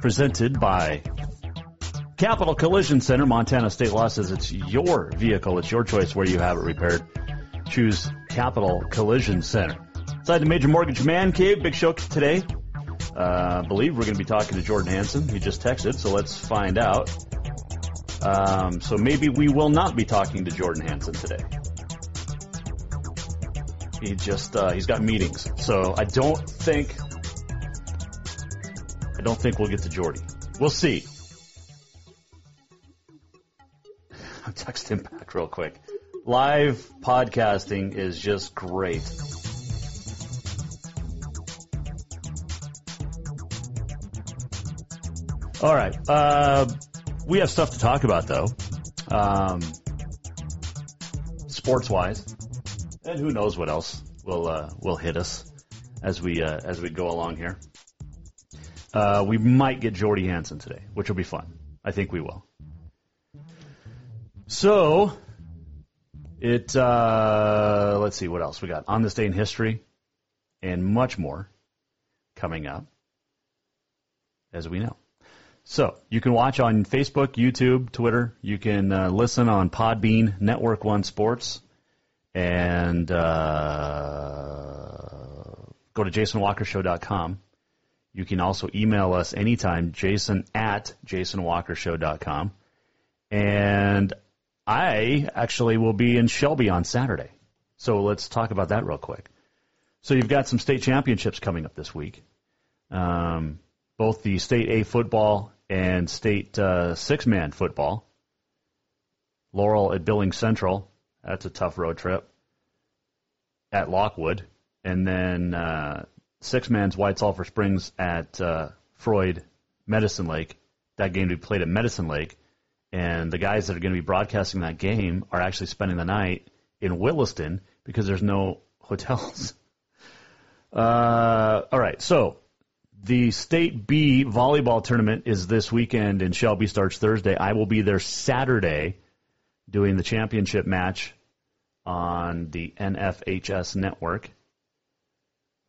Presented by Capital Collision Center. Montana State Law says it's your vehicle. It's your choice where you have it repaired. Choose Capital Collision Center. Inside the Major Mortgage Man Cave, big show today. Uh, I believe we're going to be talking to Jordan Hansen. He just texted, so let's find out. Um, so maybe we will not be talking to Jordan Hansen today. He just uh, he's got meetings, so I don't think I don't think we'll get to Jordy. We'll see. I'll text him back real quick. Live podcasting is just great. All right. Uh, we have stuff to talk about, though. Um, sports wise. And who knows what else will, uh, will hit us as we, uh, as we go along here. Uh, we might get Jordy Hansen today, which will be fun. I think we will. So, it, uh, let's see what else we got. On this day in history and much more coming up, as we know. So, you can watch on Facebook, YouTube, Twitter. You can uh, listen on Podbean, Network One Sports, and uh, go to jasonwalkershow.com. You can also email us anytime, jason at jasonwalkershow.com. And I actually will be in Shelby on Saturday. So let's talk about that real quick. So you've got some state championships coming up this week. Um, both the state A football and state uh, six man football. Laurel at Billings Central. That's a tough road trip. At Lockwood. And then uh, six man's White Sulphur Springs at uh, Froid Medicine Lake. That game to be played at Medicine Lake. And the guys that are going to be broadcasting that game are actually spending the night in Williston because there's no hotels. Uh, all right, so the State B volleyball tournament is this weekend in Shelby, starts Thursday. I will be there Saturday doing the championship match on the NFHS network,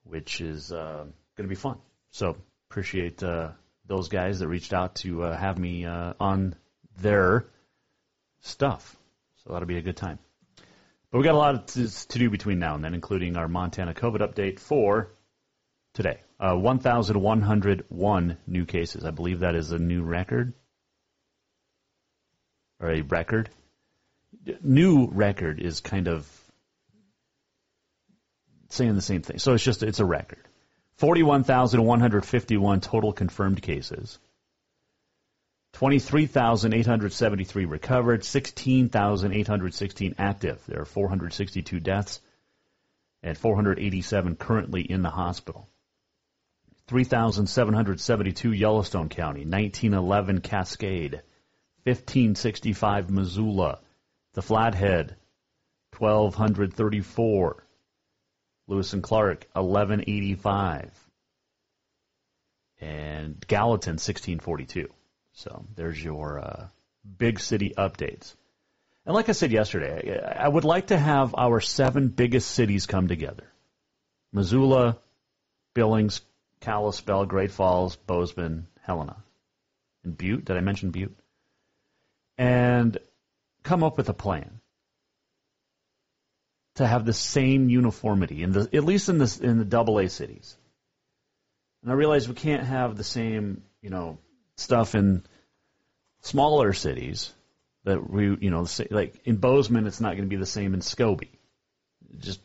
which is uh, going to be fun. So appreciate uh, those guys that reached out to uh, have me uh, on their stuff. So that'll be a good time. But we got a lot to, to do between now and then, including our Montana COVID update for today. Uh, 1,101 new cases. I believe that is a new record. Or a record. New record is kind of saying the same thing. So it's just, it's a record. 41,151 total confirmed cases. 23,873 recovered, 16,816 active. There are 462 deaths and 487 currently in the hospital. 3,772 Yellowstone County, 1911 Cascade, 1565 Missoula, the Flathead, 1234, Lewis and Clark, 1185, and Gallatin, 1642. So there's your uh, big city updates. And like I said yesterday, I would like to have our seven biggest cities come together. Missoula, Billings, Kalispell, Great Falls, Bozeman, Helena. And Butte, did I mention Butte? And come up with a plan. To have the same uniformity in the at least in the in the double A cities. And I realize we can't have the same, you know, stuff in smaller cities that we, you know, like in Bozeman, it's not going to be the same in Scobey. Just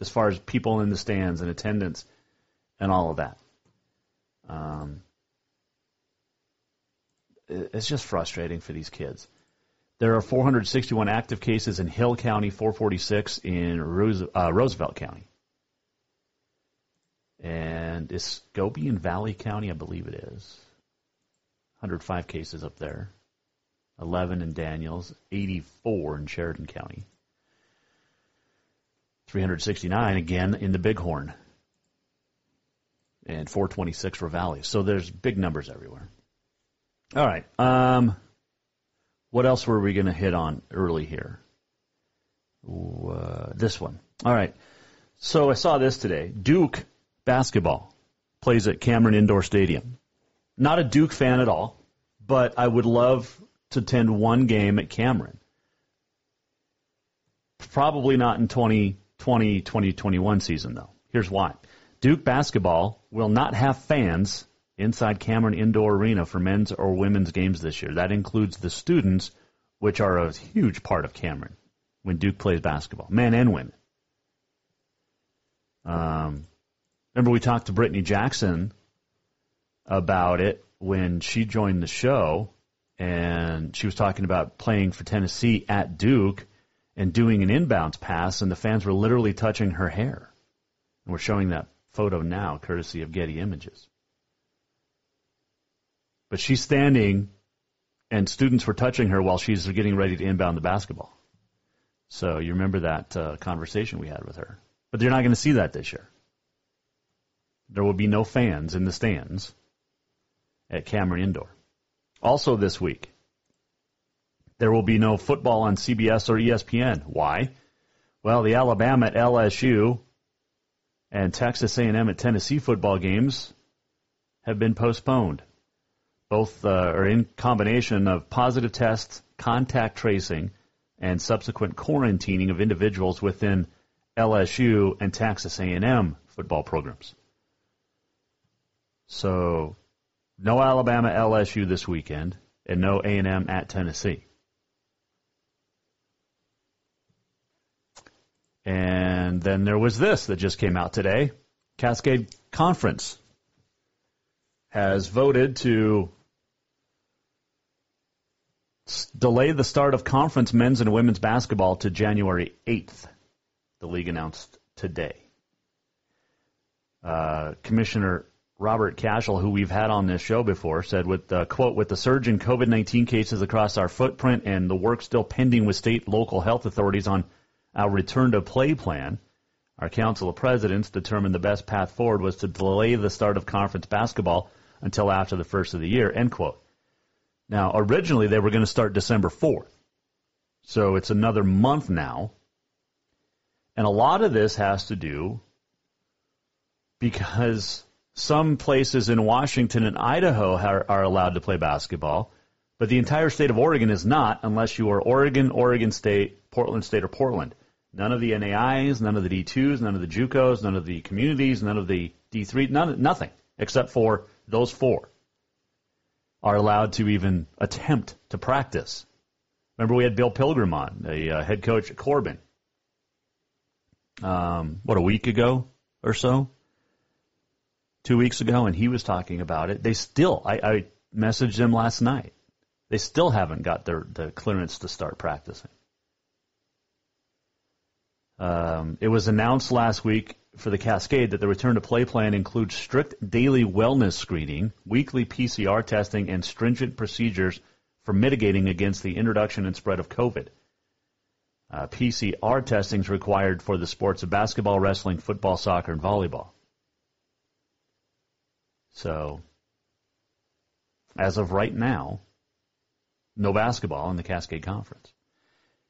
as far as people in the stands and attendance and all of that. Um, it's just frustrating for these kids. There are 461 active cases in Hill County, 446 in Roose- uh, Roosevelt County. And in Valley County? I believe it is. 105 cases up there. 11 in Daniels, 84 in Sheridan County. 369 again in the Bighorn. And 426 for Valley. So there's big numbers everywhere. All right. Um, what else were we going to hit on early here? Uh, this one. All right. So I saw this today. Duke basketball plays at Cameron Indoor Stadium. Not a Duke fan at all, but I would love to attend one game at Cameron. Probably not in 2020, 2021 season, though. Here's why. Duke basketball will not have fans inside Cameron Indoor Arena for men's or women's games this year. That includes the students, which are a huge part of Cameron when Duke plays basketball, men and women. Um, remember we talked to Brittany Jackson about it when she joined the show, and she was talking about playing for Tennessee at Duke and doing an inbounds pass, and the fans were literally touching her hair. And we're showing that photo now, courtesy of Getty Images. But she's standing, and students were touching her while she's getting ready to inbound the basketball. So you remember that uh, conversation we had with her. But you're not going to see that this year. There will be no fans in the stands at Cameron Indoor. Also this week, there will be no football on CBS or ESPN. Why? Well, the Alabama at LSU and Texas A&M at Tennessee football games have been postponed. Both uh, are in combination of positive tests, contact tracing, and subsequent quarantining of individuals within LSU and Texas A&M football programs. So, no Alabama LSU this weekend, and no A&M at Tennessee. And then there was this that just came out today. Cascade Conference has voted to delay the start of conference men's and women's basketball to January 8th. The league announced today. Uh, Commissioner Robert Cashell, who we've had on this show before, said with the quote, with the surge in COVID-19 cases across our footprint and the work still pending with state local health authorities on our return to play plan, our council of presidents determined the best path forward was to delay the start of conference basketball until after the first of the year, end quote. Now, originally they were going to start December 4th. So it's another month now. And a lot of this has to do because some places in Washington and Idaho are, are allowed to play basketball, but the entire state of Oregon is not unless you are Oregon, Oregon State, Portland State, or Portland. None of the NAIs, none of the D2s, none of the JUCOs, none of the communities, none of the D3, none, nothing except for those four are allowed to even attempt to practice. Remember, we had Bill Pilgrim on, the uh, head coach at Corban, um, what, a week ago or so? Two weeks ago, and he was talking about it. They still, I, I messaged them last night. They still haven't got their the clearance to start practicing. Um, it was announced last week for the Cascade that the return to play plan includes strict daily wellness screening, weekly PCR testing, and stringent procedures for mitigating against the introduction and spread of COVID. Uh, PCR testing is required for the sports of basketball, wrestling, football, soccer, and volleyball. So, as of right now, no basketball in the Cascade Conference.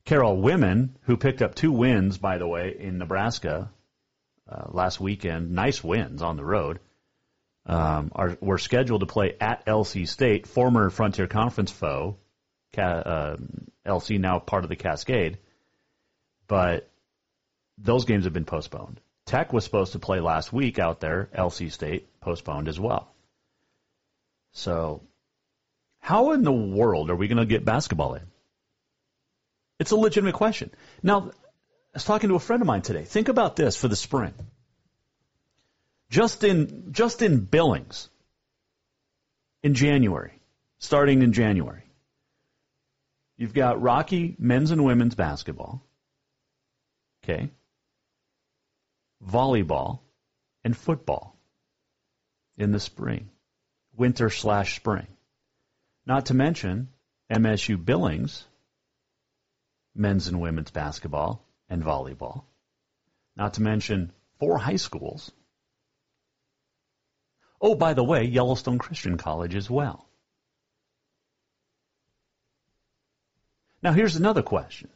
Carroll women, who picked up two wins, by the way, in Nebraska uh, last weekend, nice wins on the road, um, are were scheduled to play at LC State, former Frontier Conference foe. Uh, LC now part of the Cascade, but those games have been postponed. Tech was supposed to play last week out there. LC State postponed as well. So, how in the world are we going to get basketball in? It's a legitimate question. Now, I was talking to a friend of mine today. Think about this for the spring. Just in just in Billings, in January, starting in January, you've got Rocky men's and women's basketball. Okay. Volleyball and football in the spring, winter slash spring. Not to mention MSU Billings, men's and women's basketball and volleyball. Not to mention four high schools. Oh, by the way, Yellowstone Christian College as well. Now, here's another question.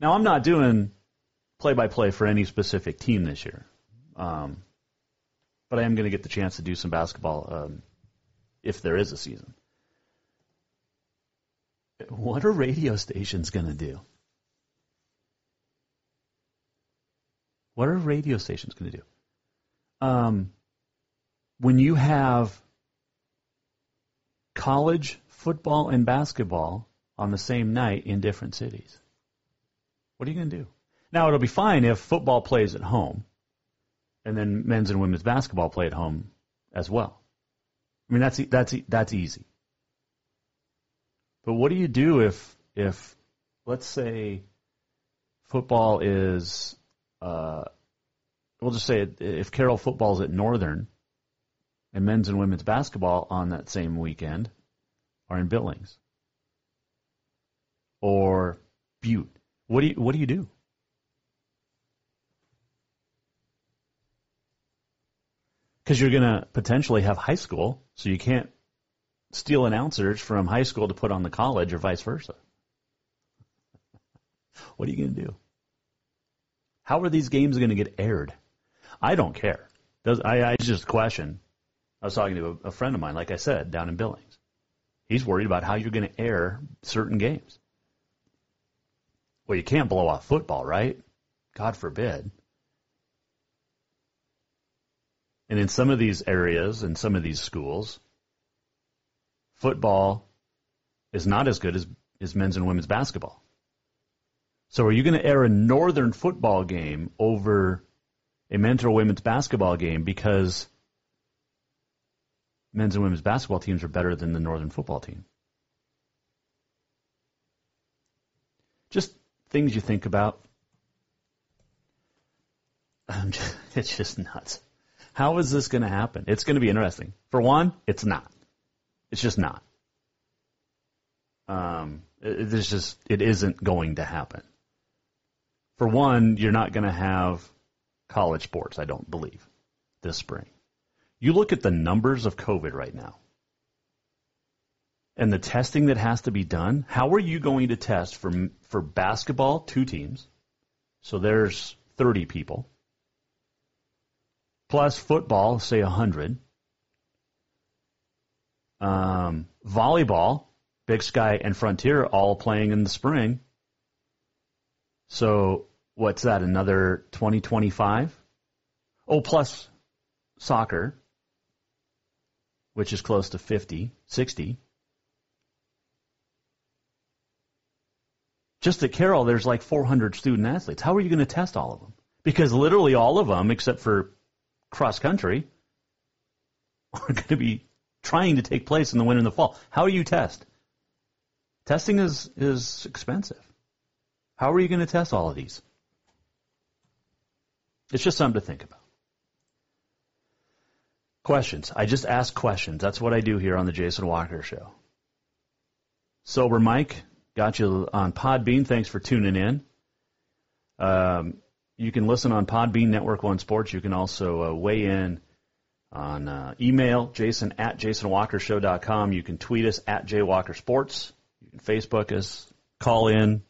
Now, I'm not doing play by play for any specific team this year, um, but I am going to get the chance to do some basketball um, if there is a season. What are radio stations going to do? What are radio stations going to do? Um, when you have college football and basketball on the same night in different cities, what are you going to do? Now, it'll be fine if football plays at home and then men's and women's basketball play at home as well. I mean, that's, that's, that's easy. But what do you do if, if, let's say, football is uh, we'll just say if Carroll football's at Northern and men's and women's basketball on that same weekend are in Billings or Butte, what do you what do you do? Because you're going to potentially have high school, so you can't steal announcers from high school to put on the college or vice versa. what are you going to do? How are these games going to get aired? I don't care. Does, I, I just question. I was talking to a, a friend of mine, like I said, down in Billings. He's worried about how you're going to air certain games. Well, you can't blow off football, right? God forbid. And in some of these areas, in some of these schools, football is not as good as, as men's and women's basketball. So are you going to air a northern football game over a men's or women's basketball game because men's and women's basketball teams are better than the northern football team? Just things you think about. it's just nuts. How is this going to happen? It's going to be interesting. For one, it's not. It's just not. Um, it, it's just it isn't going to happen for one, you're not going to have college sports, I don't believe, this spring. You look at the numbers of COVID right now and the testing that has to be done. How are you going to test for, for basketball, two teams? So there's 30 people. Plus football, say 100. Um, volleyball, Big Sky and Frontier all playing in the spring. So what's that? Another 2025? Oh, plus soccer, which is close to 50, 60. Just at Carroll, there's like 400 student athletes. How are you going to test all of them? Because literally all of them, except for cross country, are going to be trying to take place in the winter and the fall. How do you test? Testing is, is expensive. How are you going to test all of these? It's just something to think about. Questions. I just ask questions. That's what I do here on the Jason Walker Show. Sober Mike, got you on Podbean. Thanks for tuning in. Um, you can listen on Podbean Network One Sports. You can also uh, weigh in on uh, email, jason at jasonwalkershow.com. You can tweet us at jwalkersports. You can Facebook us, call in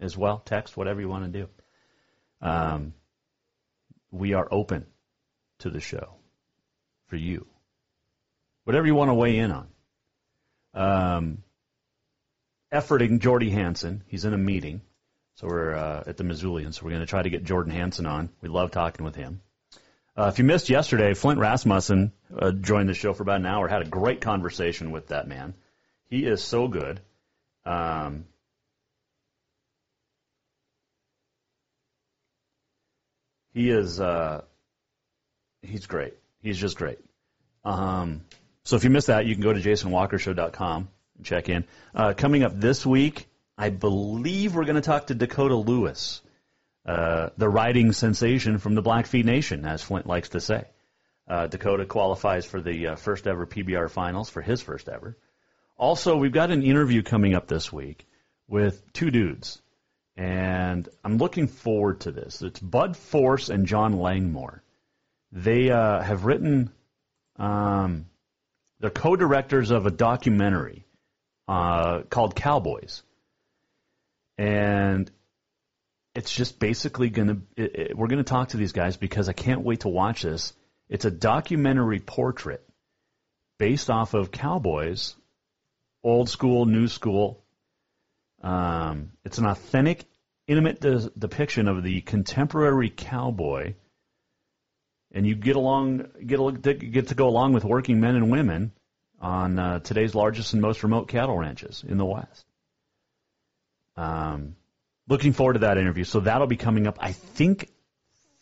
as well, text, whatever you want to do. Um, we are open to the show for you. Whatever you want to weigh in on. Um, efforting Jordy Hansen. He's in a meeting. So we're uh, at the Missoulian. So we're going to try to get Jordan Hansen on. We love talking with him. Uh, if you missed yesterday, Flint Rasmussen uh, joined the show for about an hour. Had a great conversation with that man. He is so good. Um, he is. Uh, he's great. He's just great. Um, so if you missed that, you can go to jasonwalkershow.com and check in. Uh, coming up this week, I believe we're going to talk to Dakota Lewis, uh, the riding sensation from the Blackfeet Nation, as Flint likes to say. Uh, Dakota qualifies for the uh, first ever PBR finals for his first ever. Also, we've got an interview coming up this week with two dudes, and I'm looking forward to this. It's Bud Force and John Langmore. They uh, have written, um, they're co directors of a documentary uh, called Cowboys. And it's just basically going to, we're going to talk to these guys because I can't wait to watch this. It's a documentary portrait based off of cowboys, old school, new school. Um, it's an authentic, intimate de- depiction of the contemporary cowboy and you get along get get to go along with working men and women on uh, today's largest and most remote cattle ranches in the West. Um, looking forward to that interview. So that'll be coming up, I think,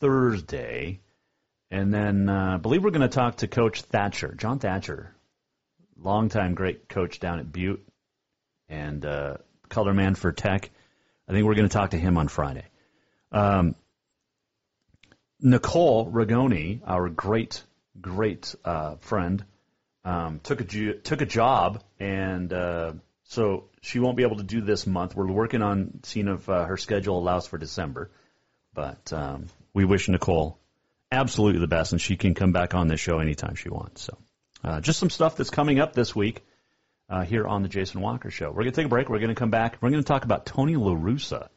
Thursday, and then uh, I believe we're going to talk to Coach Thatcher, John Thatcher, longtime great coach down at Butte, and uh, color man for Tech. I think we're going to talk to him on Friday. Um, Nicole Ragoni, our great, great uh, friend, um, took a ju- took a job, and uh, so she won't be able to do this month. We're working on seeing if uh, her schedule allows for December, but um, we wish Nicole absolutely the best, and she can come back on this show anytime she wants. So, uh, just some stuff that's coming up this week uh, here on the Jason Walker Show. We're going to take a break. We're going to come back. We're going to talk about Tony La Russa.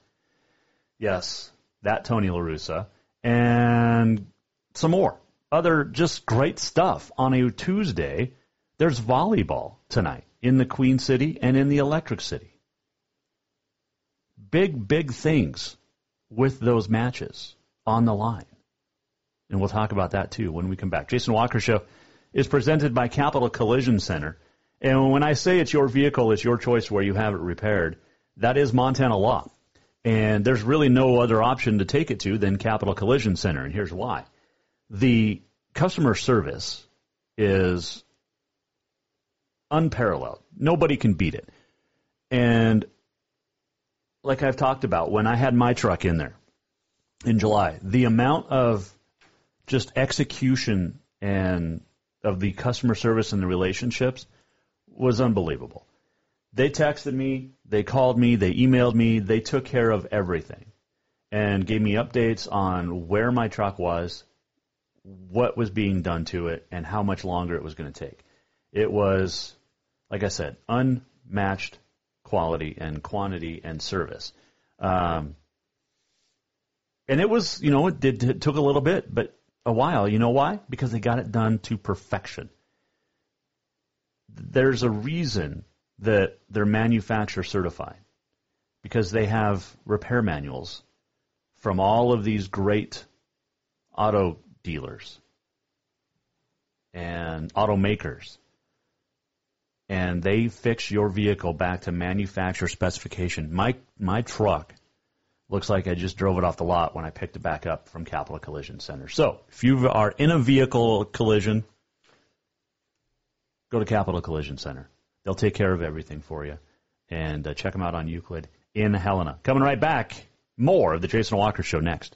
Yes, that Tony La Russa and some more. Other just great stuff. On a Tuesday, there's volleyball tonight in the Queen City and in the Electric City. Big, big things with those matches on the line. And we'll talk about that too when we come back. Jason Walker Show is presented by Capital Collision Center. And when I say it's your vehicle, it's your choice where you have it repaired, that is Montana law. And there's really no other option to take it to than Capital Collision Center. And here's why. The customer service is unparalleled. Nobody can beat it. And like I've talked about, when I had my truck in there in July, the amount of just execution and of the customer service and the relationships was unbelievable. They texted me, they called me, they emailed me, they took care of everything and gave me updates on where my truck was, what was being done to it, and how much longer it was going to take. It was, like I said, unmatched quality and quantity and service. Um, and it was, you know, it, did, it took a little bit, but a while. You know why? Because they got it done to perfection. There's a reason that they're manufacturer certified because they have repair manuals from all of these great auto dealers and automakers. And they fix your vehicle back to manufacturer specification. My my truck looks like I just drove it off the lot when I picked it back up from Capital Collision Center. So if you are in a vehicle collision, go to Capital Collision Center. They'll take care of everything for you. And uh, check them out on Euclid in Helena. Coming right back, more of the Jason Walker Show next.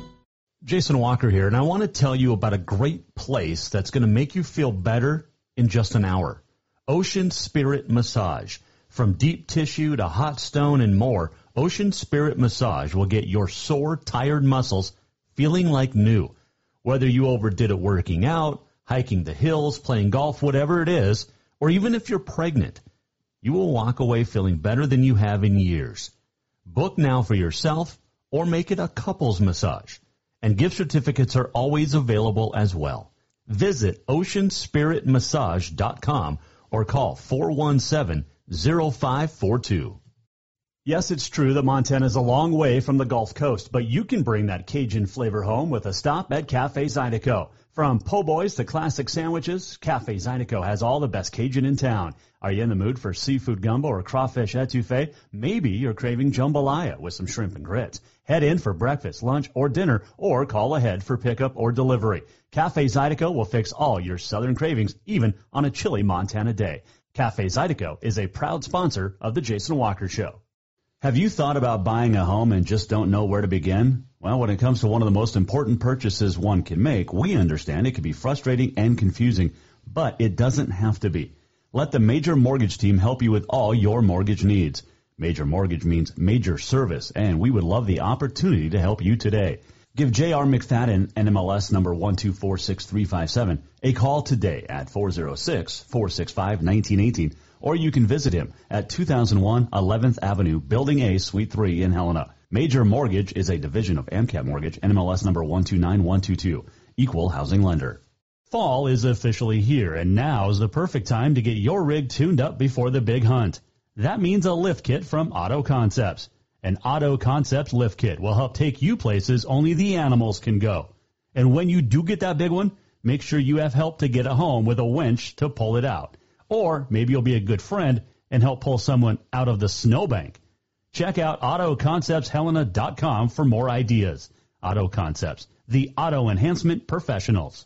Jason Walker here, and I want to tell you about a great place that's going to make you feel better in just an hour. Ocean Spirit Massage, From deep tissue to hot stone and more, Ocean Spirit Massage will get your sore, tired muscles feeling like new. Whether you overdid it working out, hiking the hills, playing golf, whatever it is, or even if you're pregnant, you will walk away feeling better than you have in years. Book now for yourself or make it a couples massage. And gift certificates are always available as well. Visit oceanspiritmassage.com or call 417-0542. Yes, it's true that Montana is a long way from the Gulf Coast, but you can bring that Cajun flavor home with a stop at Cafe Zydeco. From po' boys to classic sandwiches, Cafe Zydeco has all the best Cajun in town. Are you in the mood for seafood gumbo or crawfish etouffee? Maybe you're craving jambalaya with some shrimp and grits. Head in for breakfast, lunch, or dinner, or call ahead for pickup or delivery. Cafe Zydeco will fix all your southern cravings, even on a chilly Montana day. Cafe Zydeco is a proud sponsor of the Jason Walker Show. Have you thought about buying a home and just don't know where to begin? Well, when it comes to one of the most important purchases one can make, we understand it can be frustrating and confusing, but it doesn't have to be. Let the Major Mortgage team help you with all your mortgage needs. Major Mortgage means major service, and we would love the opportunity to help you today. Give J.R. McFadden, NMLS number 1246357, a call today at 406-465-1918, or you can visit him at 2001 11th Avenue, Building A, Suite 3 in Helena. Major Mortgage is a division of AMCAP Mortgage, NMLS number 129122, equal housing lender. Fall is officially here, and now is the perfect time to get your rig tuned up before the big hunt. That means a lift kit from Auto Concepts. An Auto Concepts lift kit will help take you places only the animals can go. And when you do get that big one, make sure you have help to get it home with a winch to pull it out. Or maybe you'll be a good friend and help pull someone out of the snowbank. Check out AutoConceptsHelena.com for more ideas. Auto Concepts, the auto enhancement professionals.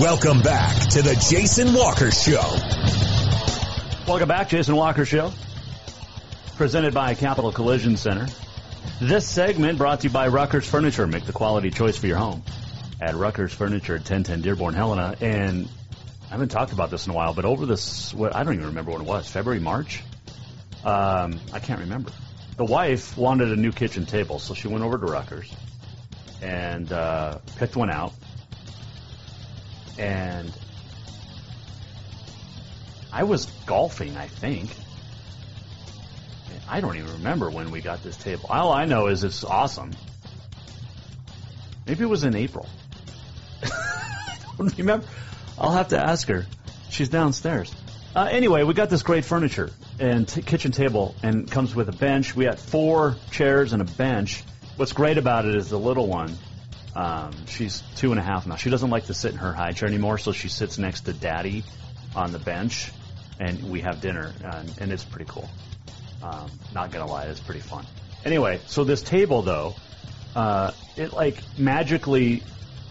Welcome back to the Jason Walker Show. Welcome back, Jason Walker Show. Presented by Capital Collision Center. This segment brought to you by Ruckers Furniture. Make the quality choice for your home at Ruckers Furniture at 1010 Dearborn, Helena. And I haven't talked about this in a while, but over this, what, I don't even remember when it was, February, March? Um, I can't remember. The wife wanted a new kitchen table, so she went over to Ruckers and uh, picked one out. And I was golfing, I think. I don't even remember when we got this table. All I know is it's awesome. Maybe it was in April. I don't remember. I'll have to ask her. She's downstairs. Uh, anyway, we got this great furniture and t- kitchen table, and comes with a bench. We had four chairs and a bench. What's great about it is the little one. Um, she's two and a half now. She doesn't like to sit in her high chair anymore, so she sits next to Daddy on the bench, and we have dinner, and, and it's pretty cool. Um, not gonna lie, it's pretty fun. Anyway, so this table though, uh, it like magically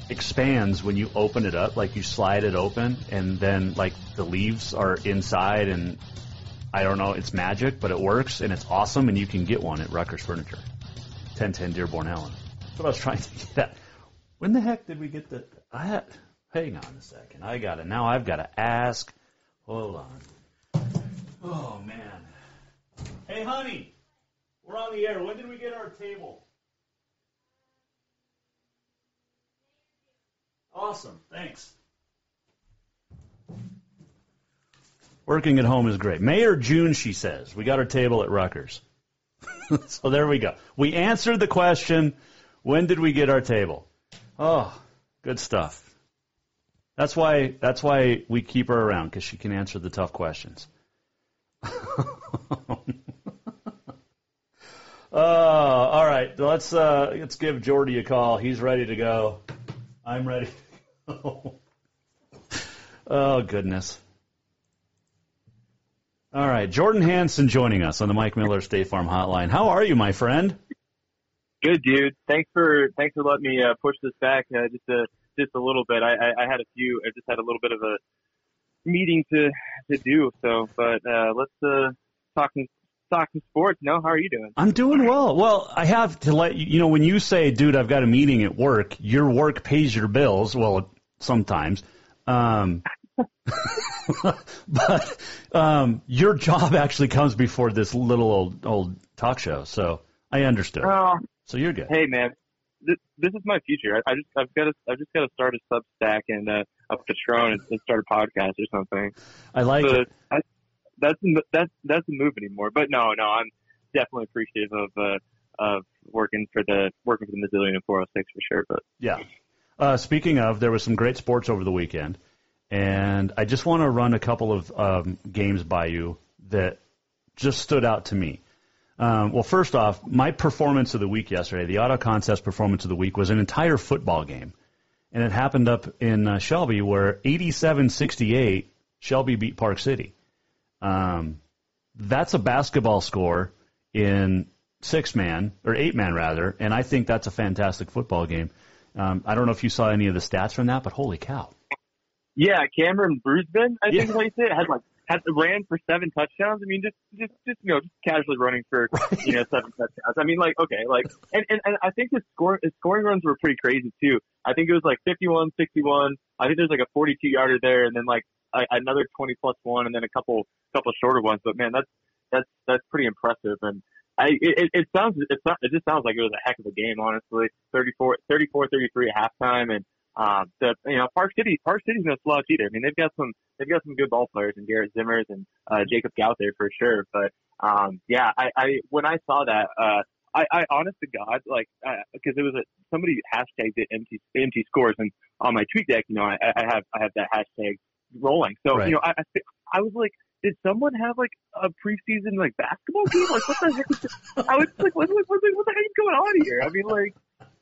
expands when you open it up. Like you slide it open, and then like the leaves are inside, and I don't know, it's magic, but it works, and it's awesome, and you can get one at Rucker's Furniture, 1010 Dearborn, Allen. That's what I was trying to get at. When the heck did we get the? I had, hang on a second. I got it. Now I've got to ask. Hold on. Oh man. Hey, honey, we're on the air. When did we get our table? Awesome. Thanks. Working at home is great. May or June, she says. We got our table at Rutgers. so there we go. We answered the question, when did we get our table? Oh, good stuff. That's why that's why we keep her around because she can answer the tough questions. Uh, all right, let's uh, let's give Jordy a call. He's ready to go. I'm ready. Oh goodness. All right, Jordan Hansen joining us on the Mike Miller State Farm Hotline. How are you, my friend? Good, dude. Thanks for thanks for letting me uh, push this back uh, just a just a little bit. I, I, I had a few. I just had a little bit of a meeting to to do. So, but uh, let's uh, talk talking sports. No, how are you doing? I'm doing well. Well, I have to let you. You know, when you say, "Dude, I've got a meeting at work," your work pays your bills. Well, sometimes. Um, but um, your job actually comes before this little old old talk show, so I understood. Well, so you're good. Hey, man, this, this is my future. I, I just I've got to I've just got to start a Substack and uh, a Patreon and, and start a podcast or something. I like so it. I, that's that's that's the move anymore. But no, no, I'm definitely appreciative of uh, of working for the working for the Missoulian and 406 for sure. But yeah. Uh, speaking of, there was some great sports over the weekend, and I just want to run a couple of um, games by you that just stood out to me. Um, well, first off, my performance of the week yesterday, the auto contest performance of the week, was an entire football game. And it happened up in uh, Shelby where 87 68, Shelby beat Park City. Um, that's a basketball score in six man, or eight man rather, and I think that's a fantastic football game. Um, I don't know if you saw any of the stats from that, but holy cow. Yeah, Cameron Brusman, I Yeah. think yeah. it had like had ran for seven touchdowns. I mean, just just just you know, just casually running for you know seven touchdowns. I mean, like okay, like and and, and I think his score his scoring runs were pretty crazy too. I think it was like 51, 61. I think there's like a 42 yarder there, and then like a, another 20 plus one, and then a couple couple shorter ones. But man, that's that's that's pretty impressive. And I it, it sounds it's not it just sounds like it was a heck of a game, honestly. 34 34 33 at halftime, and um, the you know Park City Park City's no slouch either. I mean they've got some they've got some good ball players and Garrett Zimmers and uh, Jacob Gout there for sure. But um, yeah, I, I when I saw that, uh, I, I honest to God like because it was a somebody hashtagged it empty empty scores and on my tweet deck, you know I, I have I have that hashtag rolling. So Right. you know I I, I was like. Did someone have like a preseason like basketball game? Like what the heck? Is this? I was like, what, what, what, what the heck is going on here? I mean, like,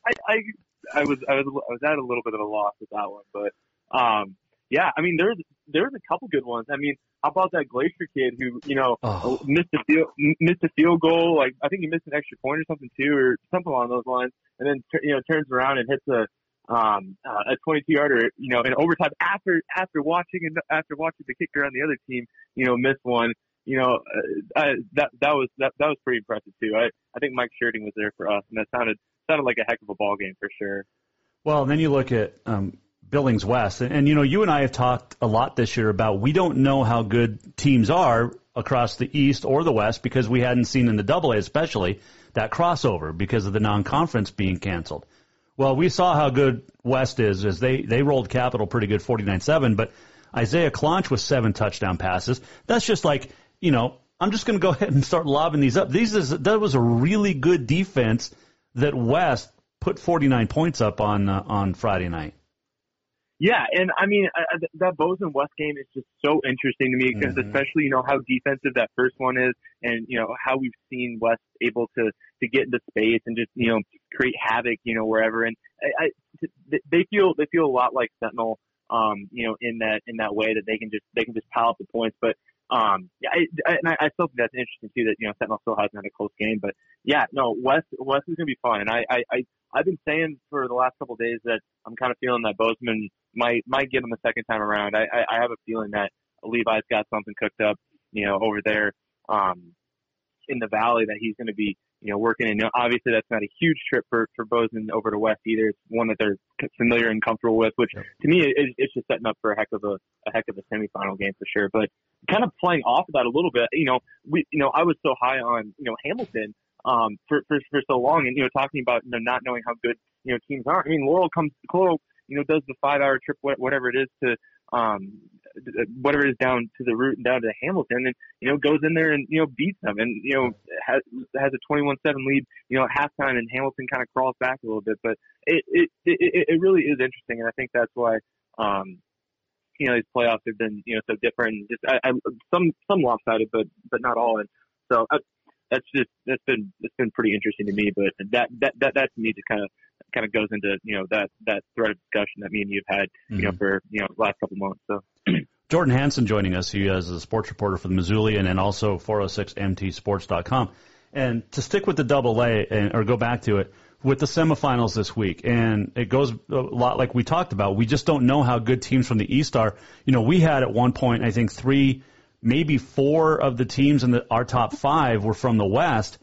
I, I I was I was I was at a little bit of a loss with that one, but um yeah, I mean there's there's a couple good ones. I mean, how about that Glacier kid who you know Oh. missed a field missed a field goal? Like I think he missed an extra point or something too, or something along those lines, and then you know turns around and hits a um uh, a 22 yarder you know in overtime after after watching and after watching the kicker on the other team you know miss one. You know, uh, I, that that was that that was pretty impressive too. I I think Mike Sherding was there for us, and that sounded sounded like a heck of a ball game for sure. Well, then you look at um, Billings West, and, and you know, you and I have talked a lot this year about we don't know how good teams are across the East or the West because we hadn't seen in the Double A, especially that crossover because of the non-conference being canceled. Well, we saw how good West is as they they rolled Capital pretty good, forty nine seven, but Isaiah Clonch with seven touchdown passes. That's just like you know, I'm just going to go ahead and start lobbing these up. These is that was a really good defense that West put 49 points up on uh, on Friday night. Yeah, and I mean I, I- that Bozeman West game is just so interesting to me because Mhm. especially you know how defensive that first one is, and you know how we've seen West able to to get into space and just you know create havoc you know wherever, and I, I they feel they feel a lot like Sentinel, um, you know in that in that way that they can just they can just pile up the points, but. Um, yeah, I, I, and I, I still think that's interesting too. That you know Sentinel still hasn't had a close game, but yeah, no, West West is gonna be fun. And I, I, I I've been saying for the last couple of days that I'm kind of feeling that Bozeman might might get him a second time around. I, I, I have a feeling that Levi's got something cooked up, you know, over there um, in the valley that he's going to be, you know, working. And obviously, that's not a huge trip for for Bozeman over to West either. It's one that they're familiar and comfortable with, which to me, it, it's just setting up for a heck of a a heck of a semifinal game for sure. But kind of playing off of that a little bit, you know, we, you know, I was so high on, you know, Hamilton um, for, for for so long, and you know, talking about you know not knowing how good you know teams are. I mean, Laurel comes, Laurel, you know, does the five hour trip, whatever it is, to um, whatever it is down to the root and down to Hamilton, and you know, goes in there and you know beats them, and you know has has a twenty one seven lead, you know, at halftime, and Hamilton kind of crawls back a little bit, but it it it, it really is interesting, and I think that's why. Um, you know, these playoffs have been, you know, so different. and Just I, I, some some lopsided, but but not all. And so I, that's just that's been that's been pretty interesting to me. But that that that that to me just kind of kind of goes into you know that that thread of discussion that me and you've had you know Mhm. for you know the last couple months. So Jordan Hansen joining us. He is a sports reporter for the Missoulian and also 406mtsports.com. And to stick with the double A and, or go back to it, with the semifinals this week, and it goes a lot like we talked about. We just don't know how good teams from the East are. You know, we had at one point, I think three, maybe four of the teams in the, our top five were from the West.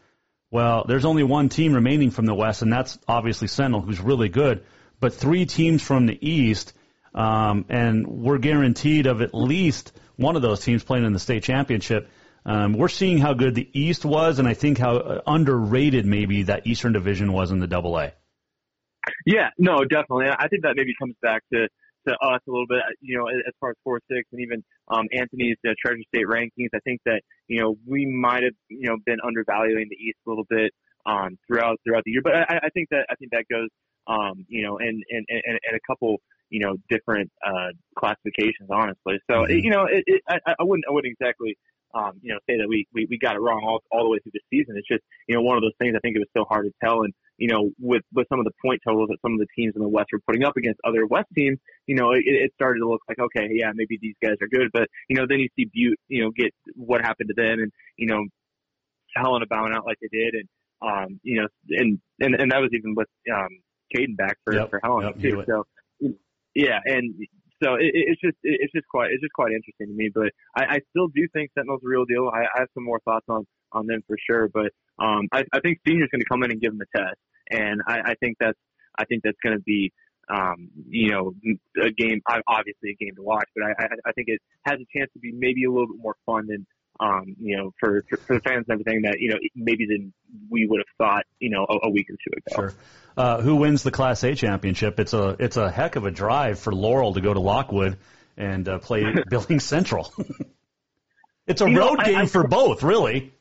Well, there's only one team remaining from the West, and that's obviously Sentinel, who's really good. But three teams from the East, um, and we're guaranteed of at least one of those teams playing in the state championship. Um, we're seeing how good the East was, and I think how uh, underrated maybe that Eastern Division was in the Double A. Yeah, no, definitely. I think that maybe comes back to to us a little bit, you know, as far as four six and even um, Anthony's uh, Treasure State rankings. I think that you know we might have you know been undervaluing the East a little bit um, throughout throughout the year, but I, I think that I think that goes um, you know in in, in, in a couple you know different uh, classifications, honestly. So Mhm. you know, it, it, I, I wouldn't I wouldn't exactly um, you know say that we, we we got it wrong all all the way through the season. It's just you know one of those things. I think it was so hard to tell and you know, with with some of the point totals that some of the teams in the West were putting up against other West teams, you know, it, it started to look like okay, yeah, maybe these guys are good, but you know, then you see Butte, you know, get what happened to them, and you know, Helena bowing out like they did, and um, you know, and and and that was even with um, Caden back for Yep, for Helena yep, too. So yeah, and so it, it- it's just it- it's just quite it's just quite interesting to me. But I, I still do think Sentinel's a real deal. I, I have some more thoughts on on them for sure. But um, I, I think Senior's going to come in and give them a test, and I, I think that's I think that's going to be um, you know a game obviously a game to watch. But I, I I think it has a chance to be maybe a little bit more fun than. Um, you know, for, for for the fans and everything that you know maybe than we would have thought, you know, a, a week or two ago. Sure. Uh, who wins the Class A championship? It's a it's a heck of a drive for Laurel to go to Lockwood and uh, play Billings Central. it's a You know, road I- game I- for both, really.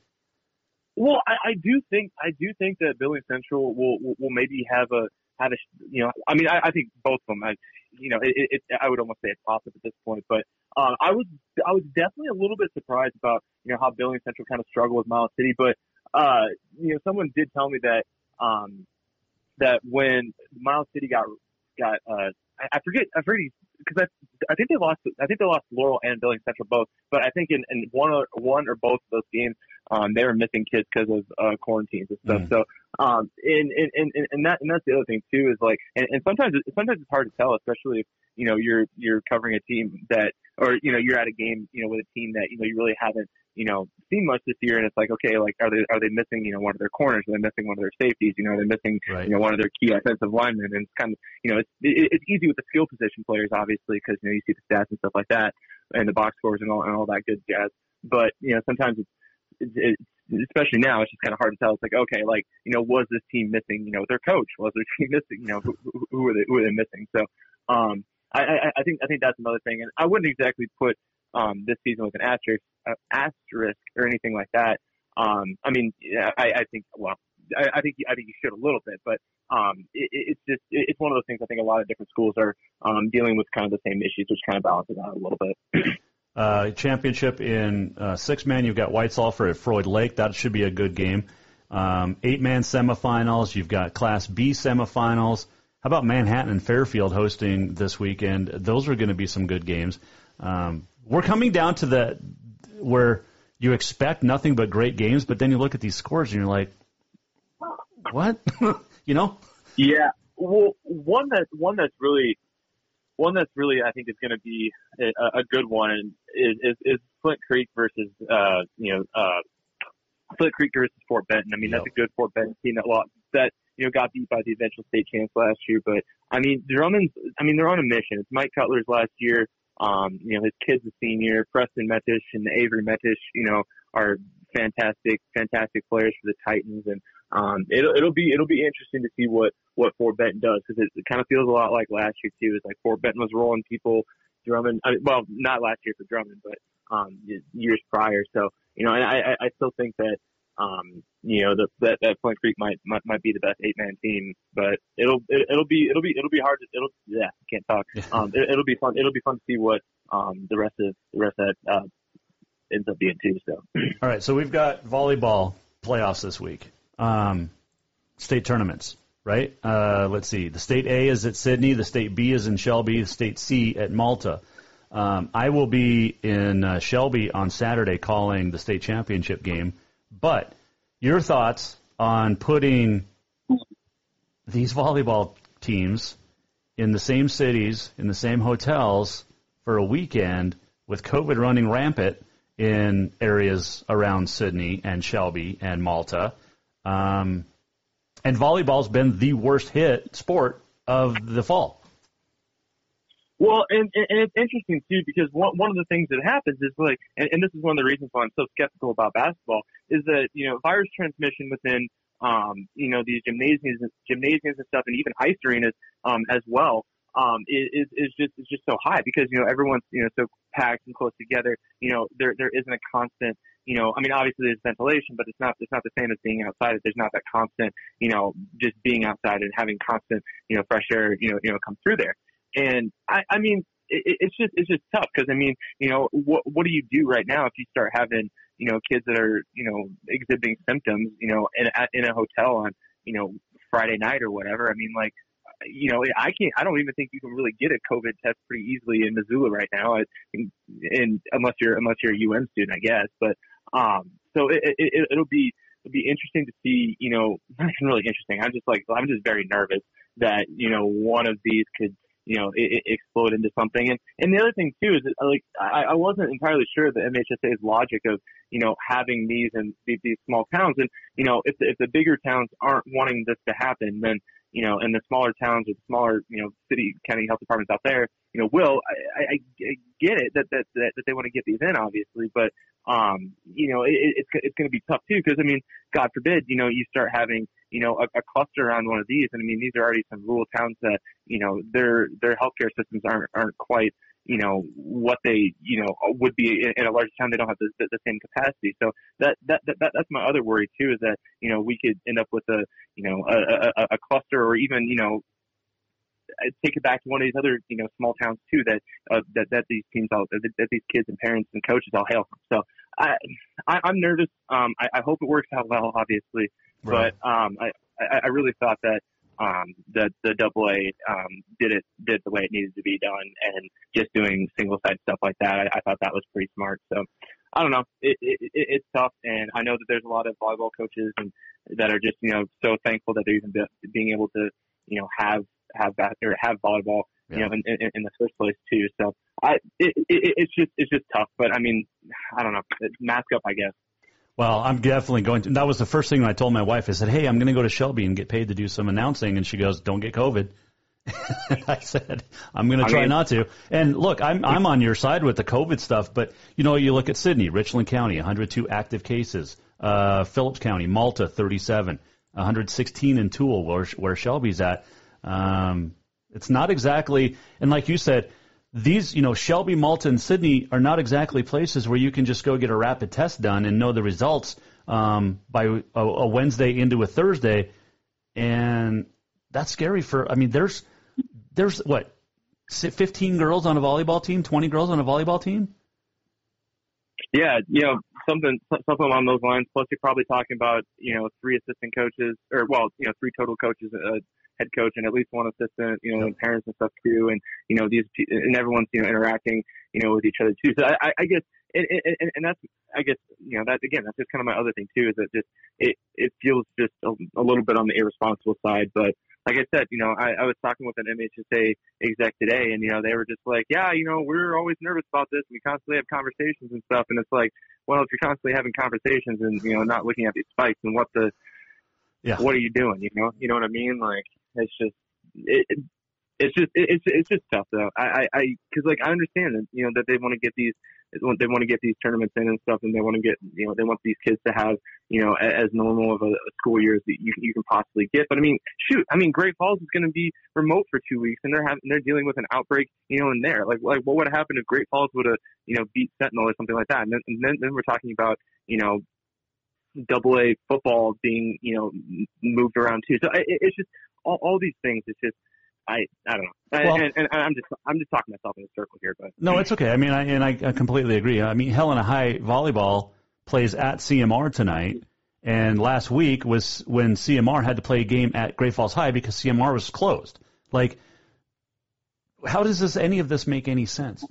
Well, I, I do think I do think that Billy Central will, will maybe have a have a you know I mean I, I think both of them I, you know it, it, I would almost say it's possible at this point but um, I was I was definitely a little bit surprised about you know how Billy Central kind of struggled with Miles City but uh, you know someone did tell me that um, that when Miles City got got uh, I, I forget I forget because I I think they lost I think they lost Laurel and Billings Central both but I think in, in one or one or both of those games um, they were missing kids because of uh, quarantines and stuff. Mm. So, um, and, and, and, and that, and that's the other thing too is like, and, and sometimes, it, sometimes it's hard to tell, especially if, you know, you're, you're covering a team that, or, you know, you're at a game, you know, with a team that, you know, you really haven't, you know, seen much this year. And it's like, okay, like, are they, are they missing, you know, one of their corners? Are they missing one of their safeties? You know, are they missing, Right. you know, one of their key offensive linemen? And it's kind of, you know, it's, it, it's easy with the skill position players, obviously, because, you know, you see the stats and stuff like that and the box scores and all, and all that good jazz. But, you know, sometimes it's, it's, it's especially now, it's just kind of hard to tell. It's like, okay, like, you know, was this team missing, you know, their coach? Was their team missing, you know, who, who, who are they, who are they missing? So, um, I, I, I think, I think that's another thing. And I wouldn't exactly put, um, this season with an asterisk, asterisk or anything like that. Um, I mean, I, I think, well, I, I think, I think you should a little bit, but, um, it, it- it's just, it's one of those things I think a lot of different schools are, um, dealing with kind of the same issues, which kind of balances out a little bit. Uh, championship in uh, six man, you've got White Sulphur at Froid Lake. That should be a good game. Um, eight man semifinals. You've got Class B semifinals. How about Manhattan and Fairfield hosting this weekend? Those are going to be some good games. Um, we're coming down to the where you expect nothing but great games, but then you look at these scores and you're like, what? you know? Yeah. Well, one that one that's really one that's really I think is going to be a, a good one is, is is Flint Creek versus uh you know uh Flint Creek versus Fort Benton. I mean that's a good Fort Benton team that lost that you know got beat by the eventual state champs last year. But I mean Drummond's I mean they're on a mission. It's Mike Cutler's last year. Um, you know his kid's a senior. Preston Metish and Avery Metish, you know, are fantastic, fantastic players for the Titans, and um, it'll it'll be it'll be interesting to see what what Fort Benton does because it, it kind of feels a lot like last year too. It's like Fort Benton was rolling people, Drummond. I mean, well, not last year for Drummond, but um, years prior. So you know, and I I, I still think that um, you know the, that that Flint Creek might might, might be the best eight man team, but it'll it, it'll be it'll be it'll be hard to it'll yeah I can't talk. Um, it, it'll be fun. It'll be fun to see what um the rest of the rest of that uh, ends up being too. So. All right, so we've got volleyball playoffs this week. Um, state tournaments. right? Uh, let's see. The state A is at Sidney. The state B is in Shelby. The state C at Malta. Um, I will be in uh, Shelby on Saturday calling the state championship game. But your thoughts on putting these volleyball teams in the same cities, in the same hotels for a weekend with COVID running rampant in areas around Sidney and Shelby and Malta. Um, and volleyball's been the worst hit sport of the fall. Well, and, and it's interesting too because one one of the things that happens is like, and, and this is one of the reasons why I'm so skeptical about basketball is that you know virus transmission within um, you know these gymnasiums, gymnasiums and stuff, and even ice arenas um, as well um, is is just is just so high because you know everyone's you know so packed and close together. You know there there isn't a constant you know I mean obviously there's ventilation, but it's not it's not the same as being outside. There's not that constant you know just being outside and having constant you know fresh air you know you know come through there. And I I mean it, it's just it's just tough because I mean you know what what do you do right now if you start having you know kids that are you know exhibiting symptoms you know in in a hotel on you know Friday night or whatever. I mean like you know, I can't. I don't even think you can really get a COVID test pretty easily in Missoula right now, in, in unless you're unless you're a UM student, I guess. But um, so it, it, it'll be it'll be interesting to see. You know, not even really interesting. I'm just like I'm just very nervous that you know one of these could you know it, it explode into something. And and the other thing too is that, like I, I wasn't entirely sure the MHSA's logic of you know having these in these, these small towns. And you know if the, if the bigger towns aren't wanting this to happen, then you know, in the smaller towns or the smaller, you know, city, county health departments out there, you know, will, I, I, I get it that, that, that, that they want to get these in, obviously, but, um, you know, it, it's, it's going to be tough too, because I mean, God forbid, you know, you start having, you know, a, a cluster around one of these. And I mean, these are already some rural towns that, you know, their, their healthcare systems aren't, aren't quite, you know what they you know would be in, in a large town. They don't have the, the, the same capacity. So that, that that that's my other worry too is that you know we could end up with a you know a, a, a cluster or even you know take it back to one of these other you know small towns too that uh, that that these teams all that, that these kids and parents and coaches all hail from. So I, I I'm nervous. Um I, I hope it works out well obviously right. but um I I really thought that um, the the double A um, did it did the way it needed to be done, and just doing single side stuff like that, I, I thought that was pretty smart. So I don't know, it, it, it, it's tough, and I know that there's a lot of volleyball coaches and that are just you know so thankful that they're even be, being able to you know have have that or have volleyball you know in, in, in the first place too. So I it, it, it's just it's just tough, but I mean I don't know, mask up I guess. Well, I'm definitely going to. That was the first thing I told my wife. I said, "Hey, I'm going to go to Shelby and get paid to do some announcing," and she goes, "Don't get COVID." I said, "I'm going to try mean, not to." And look, I'm I'm on your side with the COVID stuff, but you know, you look at Sidney, Richland County, 102 active cases. Uh, Phillips County, Malta, 37, 116 in Toole, where where Shelby's at. Um, it's not exactly, and like you said, these, you know, Shelby, Malta, and Sidney are not exactly places where you can just go get a rapid test done and know the results um, by a, a Wednesday into a Thursday, and that's scary for. I mean, there's there's what 15 girls on a volleyball team, 20 girls on a volleyball team. Yeah, you know, something something along those lines. Plus, you're probably talking about you know three assistant coaches, or well, you know, three total coaches, uh, head coach and at least one assistant, you know, and parents and stuff too. And, you know, these, and everyone's, you know, interacting, you know, with each other too. So I, I guess, and, and, and that's, I guess, you know, that again, that's just kind of my other thing too, is that just, it, it feels just a, a little bit on the irresponsible side, but, like I said, you know, I, I was talking with an MHSA exec today, and you know, they were just like, "Yeah, you know, we're always nervous about this. We constantly have conversations and stuff." And it's like, well, if you're constantly having conversations and you know, not looking at these spikes, and what the, yeah, what are you doing? You know, you know what I mean? Like, it's just it, it's just it's it's just tough though. I I because like I understand that you know that they want to get these they want to get these tournaments in and stuff, and they want to get you know they want these kids to have you know as normal of a, a school year as you you can possibly get. But I mean, shoot, I mean, Great Falls is going to be remote for two weeks, and they're having they're dealing with an outbreak you know in there. Like like what would have happened if Great Falls would have you know beat Sentinel or something like that? And then and then, then we're talking about you know double A football being you know moved around too. So it, it's just all, all these things. It's just I I don't know. Well, and, and, I'm just I'm just talking myself in a circle here, but no, it's okay. I mean, I and I, I completely agree. I mean, Helena High volleyball plays at CMR tonight, And last week was when CMR had to play a game at Great Falls High because CMR was closed. Like, how does this any of this make any sense?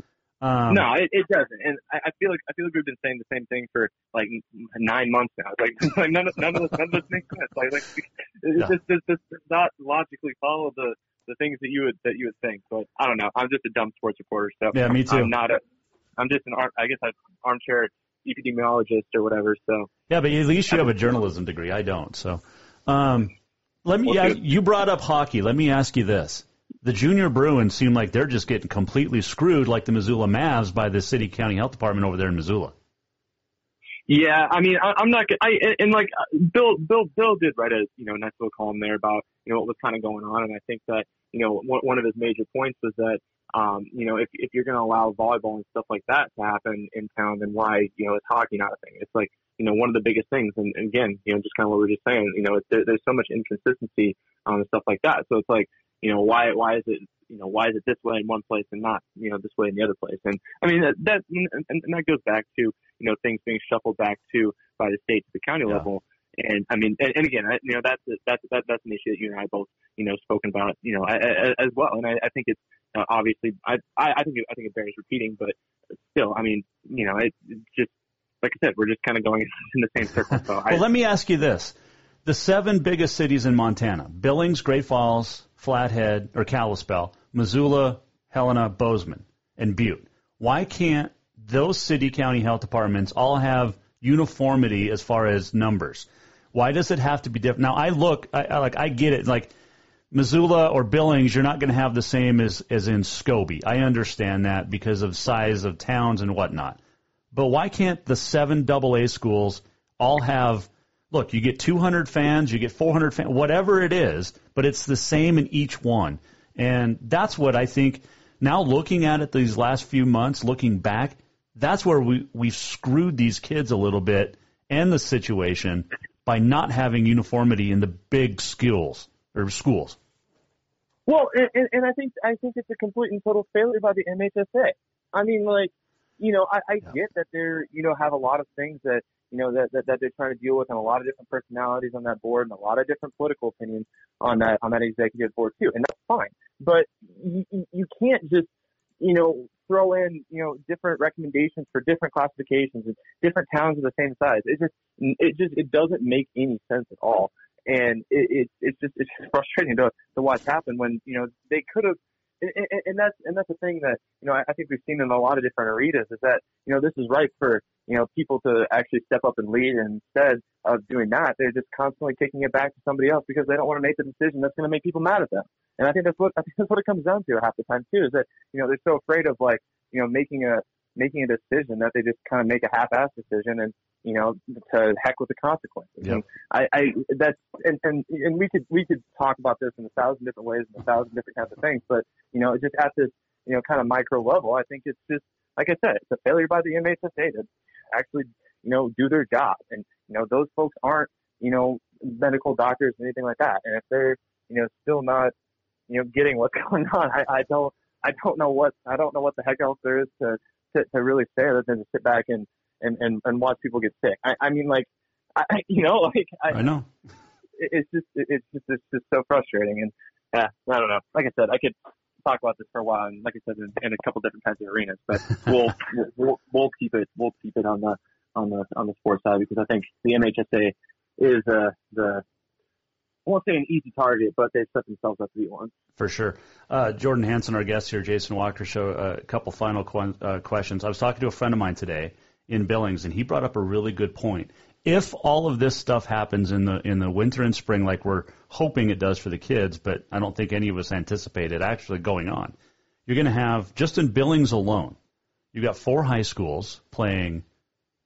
Um, no, it, it doesn't, and I, I feel like I feel like we've been saying the same thing for like nine months now. Like, like none of none of this none of this makes sense. Like, like it just, does not logically follow the the things that you would that you would think. But I don't know. I'm just a dumb sports reporter, so Yeah, me too. I'm not a. I'm just an I guess I'm armchair epidemiologist or whatever. So Yeah, but at least you have a journalism degree. I don't. So, um, let me. Yeah, you brought up hockey. Let me ask you this: the junior Bruins seem like they're just getting completely screwed, like the Missoula Mavs, by the city county health department over there in Missoula. Yeah, I mean, I, I'm not. I and, like Bill, Bill, Bill did write a you know nice little column there about you know what was kind of going on, and I think that you know one, one of his major points was that um, you know if if you're going to allow volleyball and stuff like that to happen in town, then why you know is hockey not a thing? It's like you know one of the biggest things, and, and again, you know, just kind of what we were just saying, you know, it's, there, there's so much inconsistency um, stuff like that. So it's like you know why why is it you know why is it this way in one place and not you know this way in the other place? And I mean that that and, and that goes back to you know things being shuffled back to by the state to the county Yeah. level. And I mean, and, and again, I, you know, that's that's that, that's an issue that you and I both, you know, spoken about, you know, a- a- as well. And I, I think it's uh, obviously, I, I I think it, I think it bears repeating, but still, I mean, you know, it, it's just like I said, we're just kind of going in the same circle. So I, Well, let me ask you this: the seven biggest cities in Montana: Billings, Great Falls, Flathead, or Kalispell, Missoula, Helena, Bozeman, and Butte. Why can't those city county health departments all have uniformity as far as numbers? Why does it have to be different? Now, I look, I, I like, I get it. Like Missoula or Billings, you're not going to have the same as as in Scobey. I understand that because of size of towns and whatnot. But why can't the seven double A schools all have look, you get 200 fans, you get 400 fans, whatever it is, but it's the same in each one. And that's what I think now looking at it these last few months, looking back, that's where we, we've screwed these kids a little bit and the situation by not having uniformity in the big schools or schools. Well, and, and, I think I think it's a complete and total failure by the MHSA. I mean, like, you know, I, I get that they're, you know, have a lot of things that, you know, that, that that they're trying to deal with, and a lot of different personalities on that board, and a lot of different political opinions on that on that executive board too, and that's fine. But you, you can't just, you know, throw in, you know, different recommendations for different classifications and different towns of the same size. It just, it just, it doesn't make any sense at all and it, it it's just it's just frustrating to to watch happen when you know they could have. And, and, that's and that's the thing that you know I, I think we've seen in a lot of different arenas is that you know this is right for you know people to actually step up and lead and instead of doing that. They're just constantly kicking it back to somebody else because they don't want to make the decision that's going to make people mad at them. And I think that's what I think that's what it comes down to half the time too is that you know they're so afraid of like you know making a making a decision that they just kind of make a half-ass decision and you know to heck with the consequences. Yep. And I, I that's and, and and we could we could talk about this in a thousand different ways and a thousand different kinds of things, but you know just at this you know kind of micro level, I think it's just like I said, it's a failure by the MHSA to actually you know do their job, and you know those folks aren't you know medical doctors or anything like that, and if they're you know still not you know getting what's going on, I, I don't I don't know what I don't know what the heck else there is to to, to really say other than to sit back and and and, and watch people get sick. I, I mean, like, I, you know, like I, I know. it's just it's just it's just so frustrating. And yeah, I don't know. Like I said, I could talk about this for a while, and like I said, in, in a couple different kinds of arenas. But we'll we'll- we'll keep it we'll keep it on the on the on the sports side because I think the MHSA is uh, the I won't say an easy target, but they've set themselves up to be one. For sure. Uh, Jordan Hansen, our guest here, Jason Walker Show. Uh, a couple final qu- uh, questions. I was talking to a friend of mine today in Billings, and he brought up a really good point. If all of this stuff happens in the in the winter and spring, like we're hoping it does for the kids, but I don't think any of us anticipate it actually going on, you're going to have just in Billings alone, you've got four high schools playing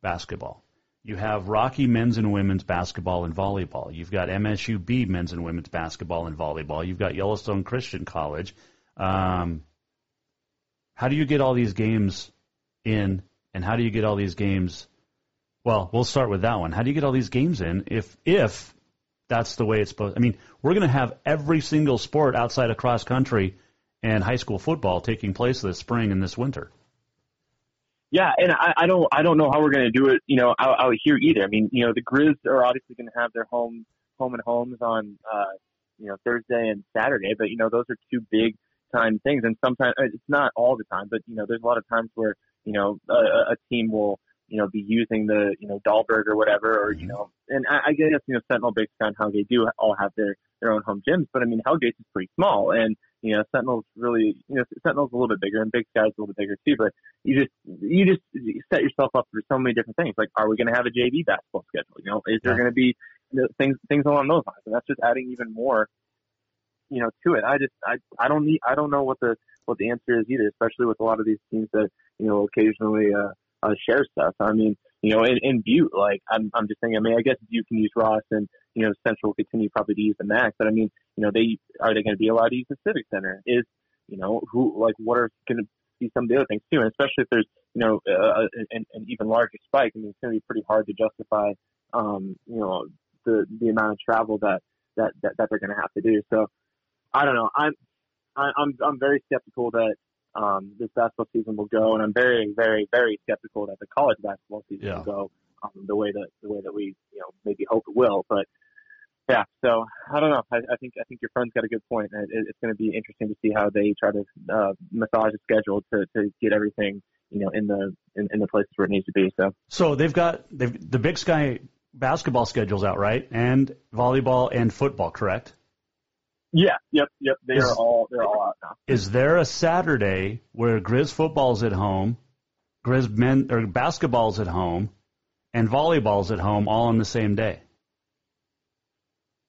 basketball. You have Rocky men's and women's basketball and volleyball. You've got MSUB men's and women's basketball and volleyball. You've got Yellowstone Christian College. Um, how do you get all these games in, and how do you get all these games? Well, we'll start with that one. How do you get all these games in if if that's the way it's supposed? I mean, we're going to have every single sport outside of cross country and high school football taking place this spring and this winter. Yeah, and I, I don't I don't know how we're going to do it, you know, out, out here either. I mean, you know, the Grizz are obviously going to have their home home and homes on uh, you know Thursday and Saturday, but you know those are two big time things, and sometimes it's not all the time, but you know there's a lot of times where you know a, a team will you know be using the you know Dahlberg or whatever, or you mm-hmm. know, and I, I guess you know Sentinel based on how they do all have their their own home gyms, but I mean Hellgates is pretty small, and you know, Sentinel's really, you know, Sentinel's a little bit bigger and Big Sky's a little bit bigger too, but you just, you just set yourself up for so many different things. Like, are we going to have a JV basketball schedule? You know, is there going to be you know, things, things along those lines? And that's just adding even more, you know, to it. I just, I, I don't need, I don't know what the, what the answer is either, especially with a lot of these teams that, you know, occasionally, uh, uh, share stuff. I mean, you know, in, in Butte, like I'm, I'm just saying. I mean, I guess Butte can use Ross, and you know, Central will continue probably to use the Max. But I mean, you know, they are they going to be allowed to use the Civic Center? Is you know, who like what are going to be some of the other things too? And especially if there's you know uh, an, an even larger spike, I mean, it's going to be pretty hard to justify, um, you know, the the amount of travel that that that, that they're going to have to do. So I don't know. I'm I'm I'm very skeptical that um, this basketball season will go, and I'm very, very, very skeptical that the college basketball season Yeah. will go um, the way that the way that we you know maybe hope it will. But yeah, so I don't know. I, I think I think your friend's got a good point. It, it's going to be interesting to see how they try to uh, massage the schedule to to get everything you know in the in, in the places where it needs to be. So So they've got they've, the Big Sky basketball schedules out, right? And volleyball and football, correct? Yeah, yep, yep. They Is- are all they're all out now. Is there a Saturday where Grizz football's at home, Grizz men or basketball's at home, and volleyball's at home all on the same day?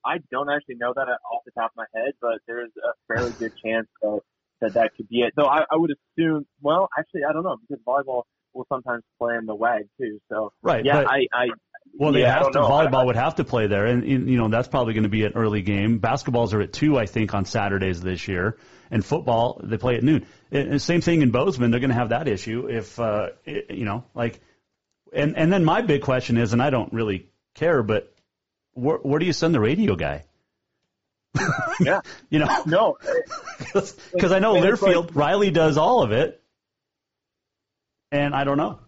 I don't actually know that off the top of my head, but there's a fairly good chance that that, that could be it. Though I, I would assume, well, actually, I don't know because volleyball will sometimes play in the WAG too. So Right, yeah, but- I, I Well, they yeah, have to. know. Volleyball would have to play there, and you know that's probably going to be an early game. Basketballs are at two, I think, on Saturdays this year, and football they play at noon. And same thing in Bozeman; they're going to have that issue if uh, it- you know, like, and and then my big question is, and I don't really care, but where, where do you send the radio guy? yeah, you know, no, because I know it's like- Learfield Riley does all of it, and I don't know.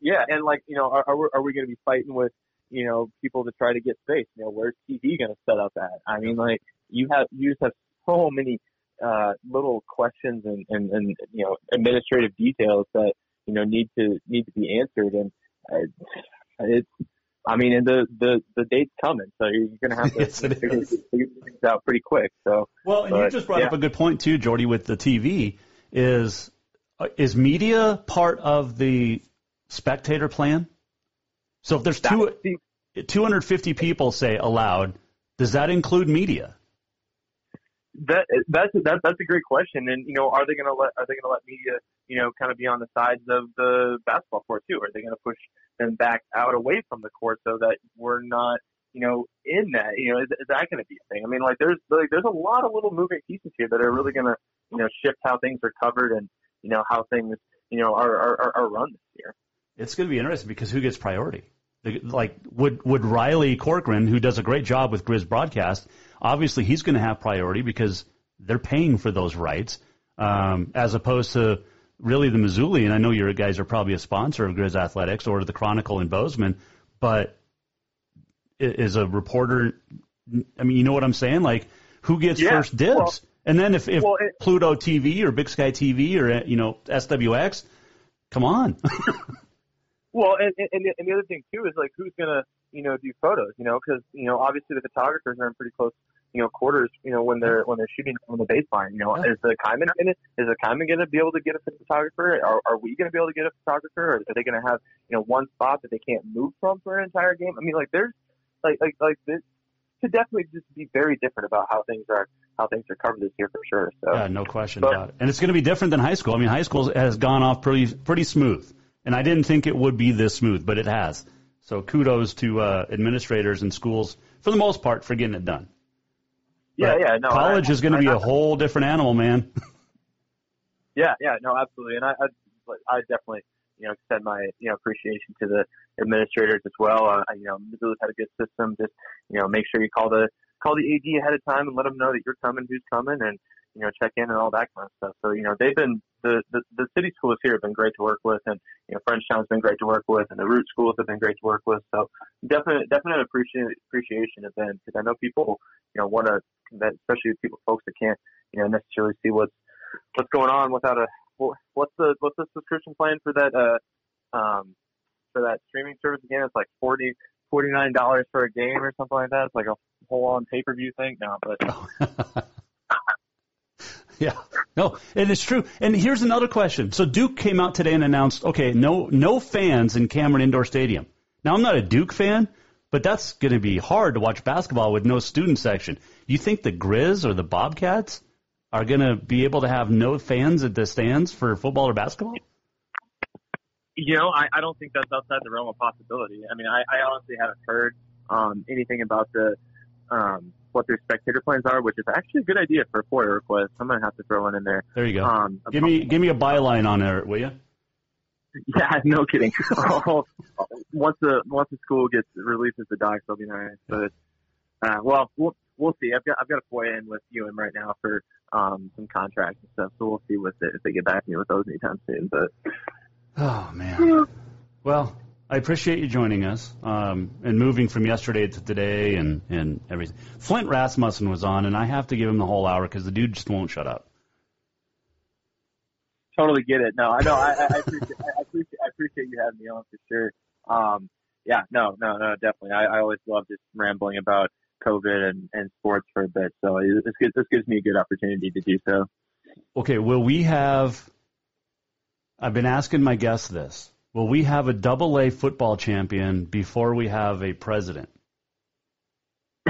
Yeah, and like you know, are are we, we going to be fighting with you know people to try to get space? You know, where's TV going to set up at? I mean, like you have you just have so many uh, little questions and, and and you know administrative details that you know need to need to be answered, and uh, it's. I mean, and the the the date's coming, so you're going to have to Yes, figure, things out pretty quick. So Well, and you just brought yeah. up a good point too, Jordy, with the TV. Is uh, is media part of the spectator plan? So if there's two, 250 people say allowed, does that include media? That that's that, that's a great question, and you know, are they going to let are they going to let media, you know, kind of be on the sides of the basketball court too? Are they going to push them back out away from the court so that we're not, you know, in that? You know, is, is that going to be a thing? I mean, like there's like there's a lot of little moving pieces here that are really going to, you know, shift how things are covered and you know how things, you know, are are, are run this year. It's going to be interesting because who gets priority? Like would would Riley Corcoran, who does a great job with Grizz broadcast, obviously he's going to have priority because they're paying for those rights, um, as opposed to really the Missoulian. And I know your guys are probably a sponsor of Grizz Athletics or the Chronicle in Bozeman, but is a reporter. I mean, you know what I'm saying? Like, who gets Yeah, first dibs? well- and then if, if well, it- Pluto TV or Big Sky TV or you know SWX, come on. Well, and, and, and the- other thing too is like who's gonna you know do photos, you know, because you know obviously the photographers are in pretty close you know quarters, you know, when they're when they're shooting on the baseline. You know, is the Kaimin gonna is the Kaimin gonna be able to get a photographer? Are are we gonna be able to get a photographer? Or are they gonna have you know one spot that they can't move from for an entire game? I mean, like there's like like like this could definitely just be very different about how things are how things are covered this year for sure. So Yeah, no question But- about it. And it's going to be different than high school. I mean, high school has gone off pretty pretty smooth, and I didn't think it would be this smooth, but it has. So kudos to uh, administrators and schools for the most part for getting it done. yeah, But yeah, no, college I- is going to be I- a whole different animal, man. Yeah, yeah, no, absolutely, and I, I, I definitely, you know, extend my, you know, appreciation to the administrators as well. Uh, you know, Missoula's had a good system. Just, you know, make sure you call the call the AD ahead of time and let them know that you're coming, who's coming, and you know check in and all that kind of stuff. So you know they've been the the, the city schools here have been great to work with, and you know Frenchtown's been great to work with, and the root schools have been great to work with. So definite definite appreciation appreciation of them because I know people you know want to especially people folks that can't you know necessarily see what's what's going on without a what's the what's the subscription plan for that uh um for that streaming service again? It's like forty forty nine dollars for a game or something like that. It's like a whole on pay per view thing now, but. yeah, no, it is true. And here's another question. So Duke came out today and announced, okay, no, no fans in Cameron Indoor Stadium. Now I'm not a Duke fan, but that's going to be hard to watch basketball with no student section. You think the Grizz or the Bobcats are going to be able to have no fans at the stands for football or basketball? You know, I, I don't think that's outside the realm of possibility. I mean, I, I honestly haven't heard um, anything about the um, what their spectator plans are, which is actually a good idea for a FOIA request. I'm gonna have to throw one in there. There you go. Um, give me give me a byline on there, will you? Yeah, no kidding. once the once the school gets releases the docs, I'll be nice. But uh, well, we'll we'll see. I've got I've got a FOIA in with UM right now for um, some contracts and stuff, so we'll see what they, if they get back to me with those anytime soon. But oh man, well, I appreciate you joining us um, and moving from yesterday to today and, and everything. Flint Rasmussen was on, and I have to give him the whole hour because the dude just won't shut up. Totally get it. No, I know. I, I, appreciate, I, appreciate, I appreciate you having me on for sure. Um, yeah, no, no, no, definitely. I, I always love just rambling about COVID and, and sports for a bit. So this gives, this gives me a good opportunity to do so. Okay, will we have? I've been asking my guests this Will we have a double A football champion before we have a president?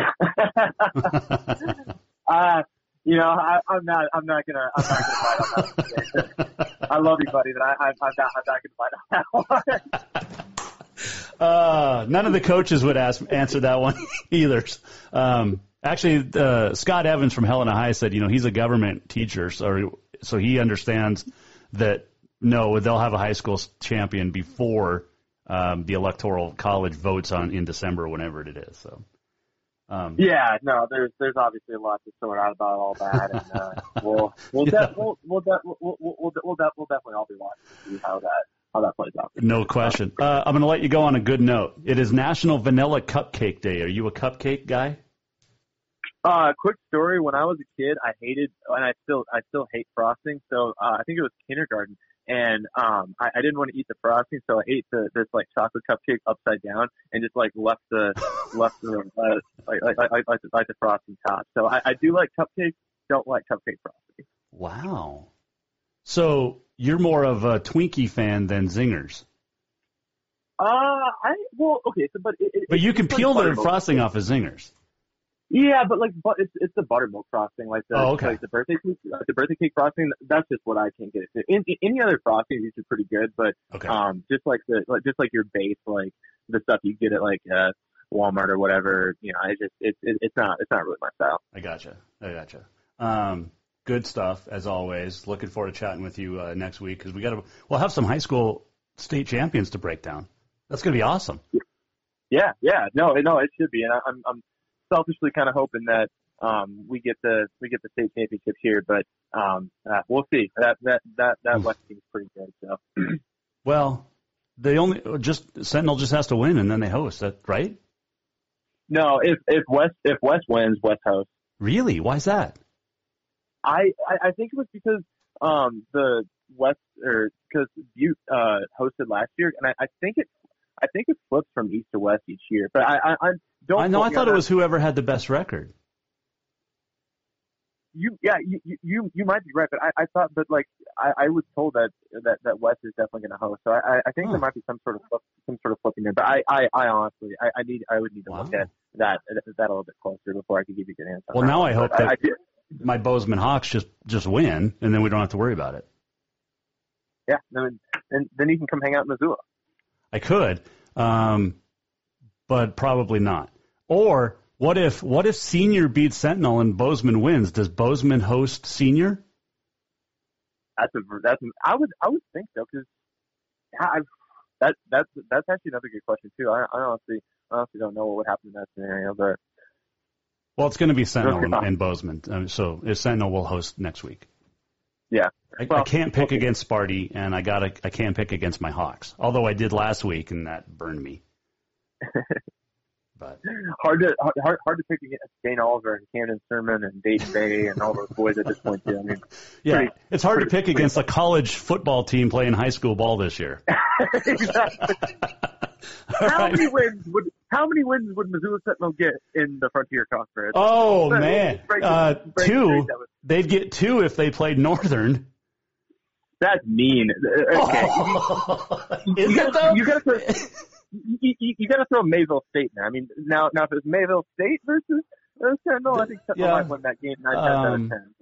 uh, you know, I, I'm not. I'm not gonna. I'm not gonna fight on that. I love you, buddy, but I, I, I'm not. I'm not gonna fight on that one. uh, none of the coaches would ask answer that one either. Um, actually, uh, Scott Evans from Helena High said, you know, he's a government teacher, so so he understands that no, they'll have a high school champion before um, the electoral college votes on in December, whenever it is. So. Um, yeah, no, there's there's obviously a lot to sort out about all that, and uh, we'll we'll, de- we'll we'll de- we'll we'll we'll, we'll, de- we'll definitely all be watching to see how that how that plays out. No question. Uh, I'm going to let you go on a good note. It is National Vanilla Cupcake Day. Are you a cupcake guy? Uh, quick story. When I was a kid, I hated, and I still I still hate frosting. So uh, I think it was kindergarten and um I, I didn't want to eat the frosting, so I ate the this like chocolate cupcake upside down and just like left the left the uh, like, like, like, like, the, like the frosting top. So I, I do like cupcakes, don't like cupcake frosting. Wow. So you're more of a Twinkie fan than Zingers. Uh, I well okay, so but it, but you can peel the frosting off of Zingers. Yeah, but like, but it's it's the buttermilk frosting, like the oh, okay. like the birthday cake, like the birthday cake frosting. That's just what I can't get into. In, in, any other frosting is pretty good, but okay. um, just like the like just like your base, like the stuff you get at like uh Walmart or whatever, you know, it's just it's it, it's not it's not really my style. I gotcha, I gotcha. Um, good stuff as always. Looking forward to chatting with you uh, next week because we got to we'll have some high school state champions to break down. That's gonna be awesome. Yeah, yeah, no, no, it should be, and I, I'm I'm selfishly kind of hoping that um, we get the we get the state championships here, but um, uh, we'll see. That that that that West team's pretty good. So. well, they only just Sentinel just has to win and then they host. That right? No, if if West if West wins, West hosts. Really? Why is that? I I, I think it was because um the West or because Butte uh hosted last year, and I, I think it I think it flips from east to west each year. But I, I, I don't. I know. I thought it was whoever had the best record. You, yeah, you, you, you might be right, but I, I thought, but like, I, I was told that that that West is definitely going to host. So I, I think huh. there might be some sort of some sort of flipping there. But I, I, I honestly, I, I need, I would need to wow. look at that that a little bit closer before I could give you a good answer. Well, now I hope but that I, I my Bozeman Hawks just just win, and then we don't have to worry about it. Yeah, then then, then you can come hang out in Missoula. I could, um, but probably not. Or what if what if Senior beats Sentinel and Bozeman wins? Does Bozeman host Senior? That's a that's a, I would I would think so because that that's that's actually another good question too. I, I honestly honestly don't know what would happen in that scenario, but Well, it's going to be Sentinel and, and Bozeman. Um, so Sentinel will host next week. Yeah. I, I can't pick against Sparty, and I got I can't pick against my Hawks. Although I did last week, and that burned me. But hard to hard, hard to pick against Dane Oliver and Camden Sermon and Dayton Bay and all those boys at this point too. I mean, yeah, pretty- it's hard to pretty- pick against a college football team playing high school ball this year. exactly. How right. many wins would how many wins would Missoula Sentinel get in the Frontier Conference? Oh man, break uh, break two. They'd get two if they played Northern. That's mean. Uh, Okay. Is you it gotta, though? You gotta throw, you, you, you gotta throw Mayville State in there. I mean, now now if it's was Mayville State versus uh, Sentinel, I think Sentinel Yeah. might win that game nine times out Um, of ten.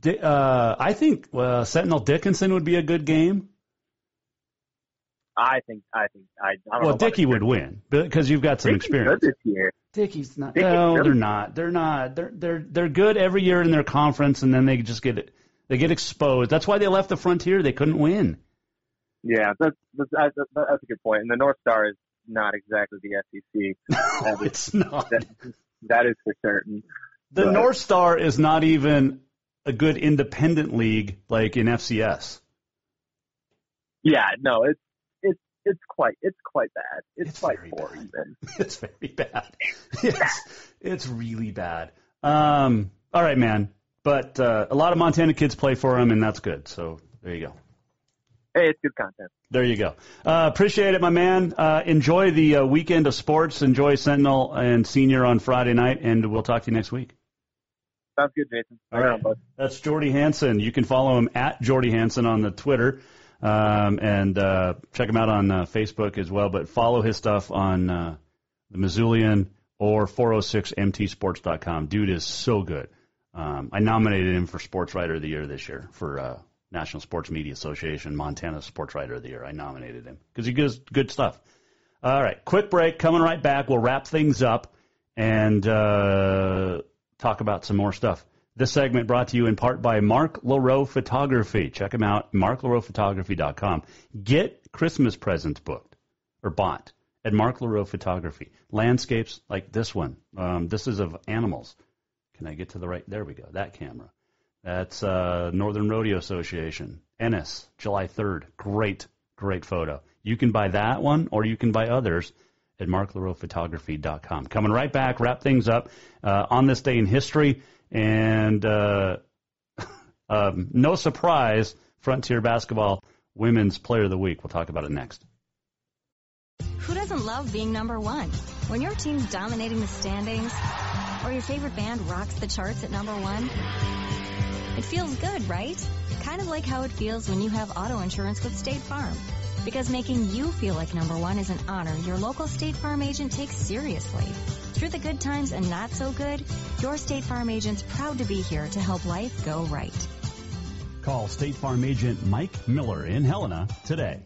Di- uh, I think uh, Sentinel Dickinson would be a good game. I think I think I. I don't Well, about Dickey would win because you've got some Dickey's experience. good this year. Dickey's not. Dickey's no, really- they're not. They're not. They're they're they're good every year in their conference, and then they just get they get exposed. That's why they left the Frontier. They couldn't win. Yeah, that's that's, that's, that's a good point. And the North Star is not exactly the SEC. That is, it's not. that, that is for certain. The But- North Star is not even a good independent league like in FCS. Yeah, no, it's it's quite it's quite bad. It's, It's quite poor bad. even. It's very bad. It's it's really bad. Um, all right, man. But uh, a lot of Montana kids play for him, and that's good. So there you go. Hey, it's good content. There you go. Uh, appreciate it, my man. Uh, enjoy the uh, weekend of sports. Enjoy Sentinel and Senior on Friday night, and we'll talk to you next week. Sounds good, Jason. All Right bud. That's Jordy Hansen. You can follow him at Jordy Hansen on the Twitter, um, and uh, check him out on uh, Facebook as well. But follow his stuff on uh, the Missoulian or 406mtsports.com. Dude is so good. Um, I nominated him for Sports Writer of the Year this year for uh, National Sports Media Association, Montana Sports Writer of the Year. I nominated him because he does good stuff. All right, quick break. Coming right back. We'll wrap things up and uh, talk about some more stuff. This segment brought to you in part by Mark LaRoe Photography. Check him out, marklaroephotography.com. Get Christmas presents booked or bought at Mark LaRoe Photography. Landscapes like this one. Um, this is of animals. Can I get to the right? There we go. That camera. That's uh, Northern Rodeo Association. Ennis, July 3rd. Great, great photo. You can buy that one or you can buy others at marklaroephotography.com. Coming right back, wrap things up uh, on this day in history. And uh, um, no surprise, Frontier Basketball Women's Player of the Week. We'll talk about it next. Who doesn't love being number one? When your team's dominating the standings, or your favorite band rocks the charts at number one, it feels good, right? Kind of like how it feels when you have auto insurance with State Farm. Because making you feel like number one is an honor your local State Farm agent takes seriously. Through the good times and not so good, your State Farm agent's proud to be here to help life go right. Call State Farm agent Mike Miller in Helena today.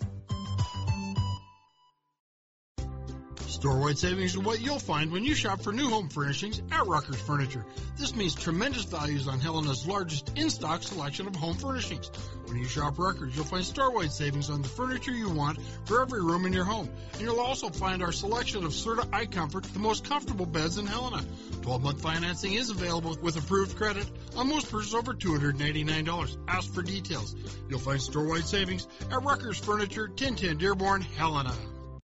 Store-wide savings are what you'll find when you shop for new home furnishings at Rucker's Furniture. This means tremendous values on Helena's largest in-stock selection of home furnishings. When you shop Rucker's, you'll find store-wide savings on the furniture you want for every room in your home. And you'll also find our selection of Serta iComfort, the most comfortable beds in Helena. 12-month financing is available with approved credit on most purchases over $299. Ask for details. You'll find store-wide savings at Rucker's Furniture, 1010 Dearborn, Helena.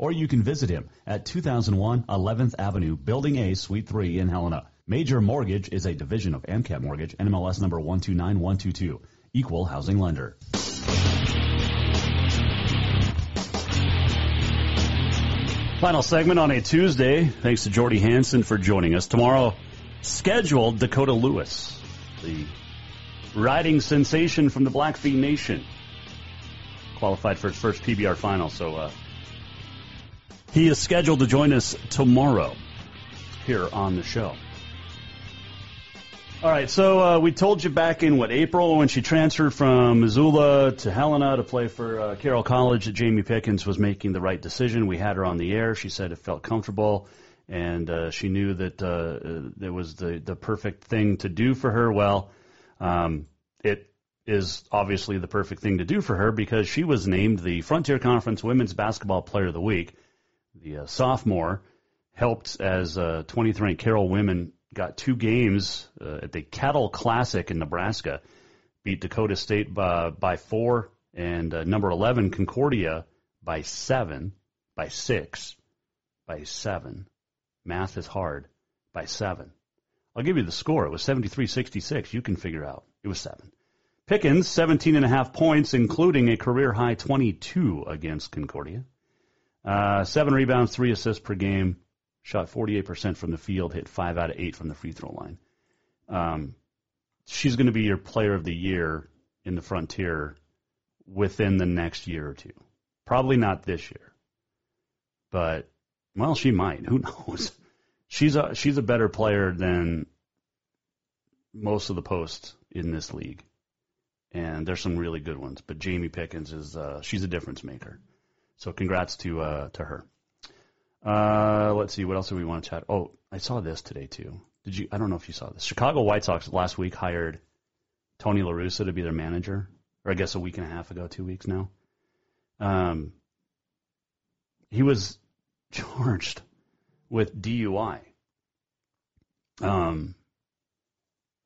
or you can visit him at 2001 11th Avenue, Building A, Suite 3 in Helena. Major Mortgage is a division of AMCAP Mortgage, NMLS number 129122, equal housing lender. Final segment on a Tuesday. Thanks to Jordy Hansen for joining us. Tomorrow, scheduled Dakota Lewis, the riding sensation from the Blackfeet Nation, qualified for his first PBR final. So uh, he is scheduled to join us tomorrow here on the show. All right, so uh, we told you back in what April when she transferred from Missoula to Helena to play for uh, Carroll College that Jamie Pickens was making the right decision. We had her on the air. She said it felt comfortable, and uh, she knew that uh, it was the the perfect thing to do for her. Well, um, it is obviously the perfect thing to do for her because she was named the Frontier Conference Women's Basketball Player of the Week. The uh, sophomore helped as uh, 20th ranked Carroll women got two games uh, at the Cattle Classic in Nebraska, beat Dakota State by, by four, and uh, number 11 Concordia by seven, by six, by seven. Math is hard. By seven. I'll give you the score. It was 73-66. You can figure out. It was seven. Pickens, 17 and a half points, including a career high 22 against Concordia. Uh, seven rebounds, three assists per game shot 48% from the field, hit five out of eight from the free throw line. Um, she's going to be your player of the year in the frontier within the next year or two. Probably not this year, but well, she might. Who knows? She's a she's a better player than most of the posts in this league, and there's some really good ones. But Jamie Pickens is uh, she's a difference maker. So congrats to uh, to her. Uh, let's see, what else do we want to chat? Oh, I saw this today too. Did you? I don't know if you saw this. Chicago White Sox last week hired Tony La Russa to be their manager, or I guess a week and a half ago, two weeks now. Um, he was charged with DUI. Um,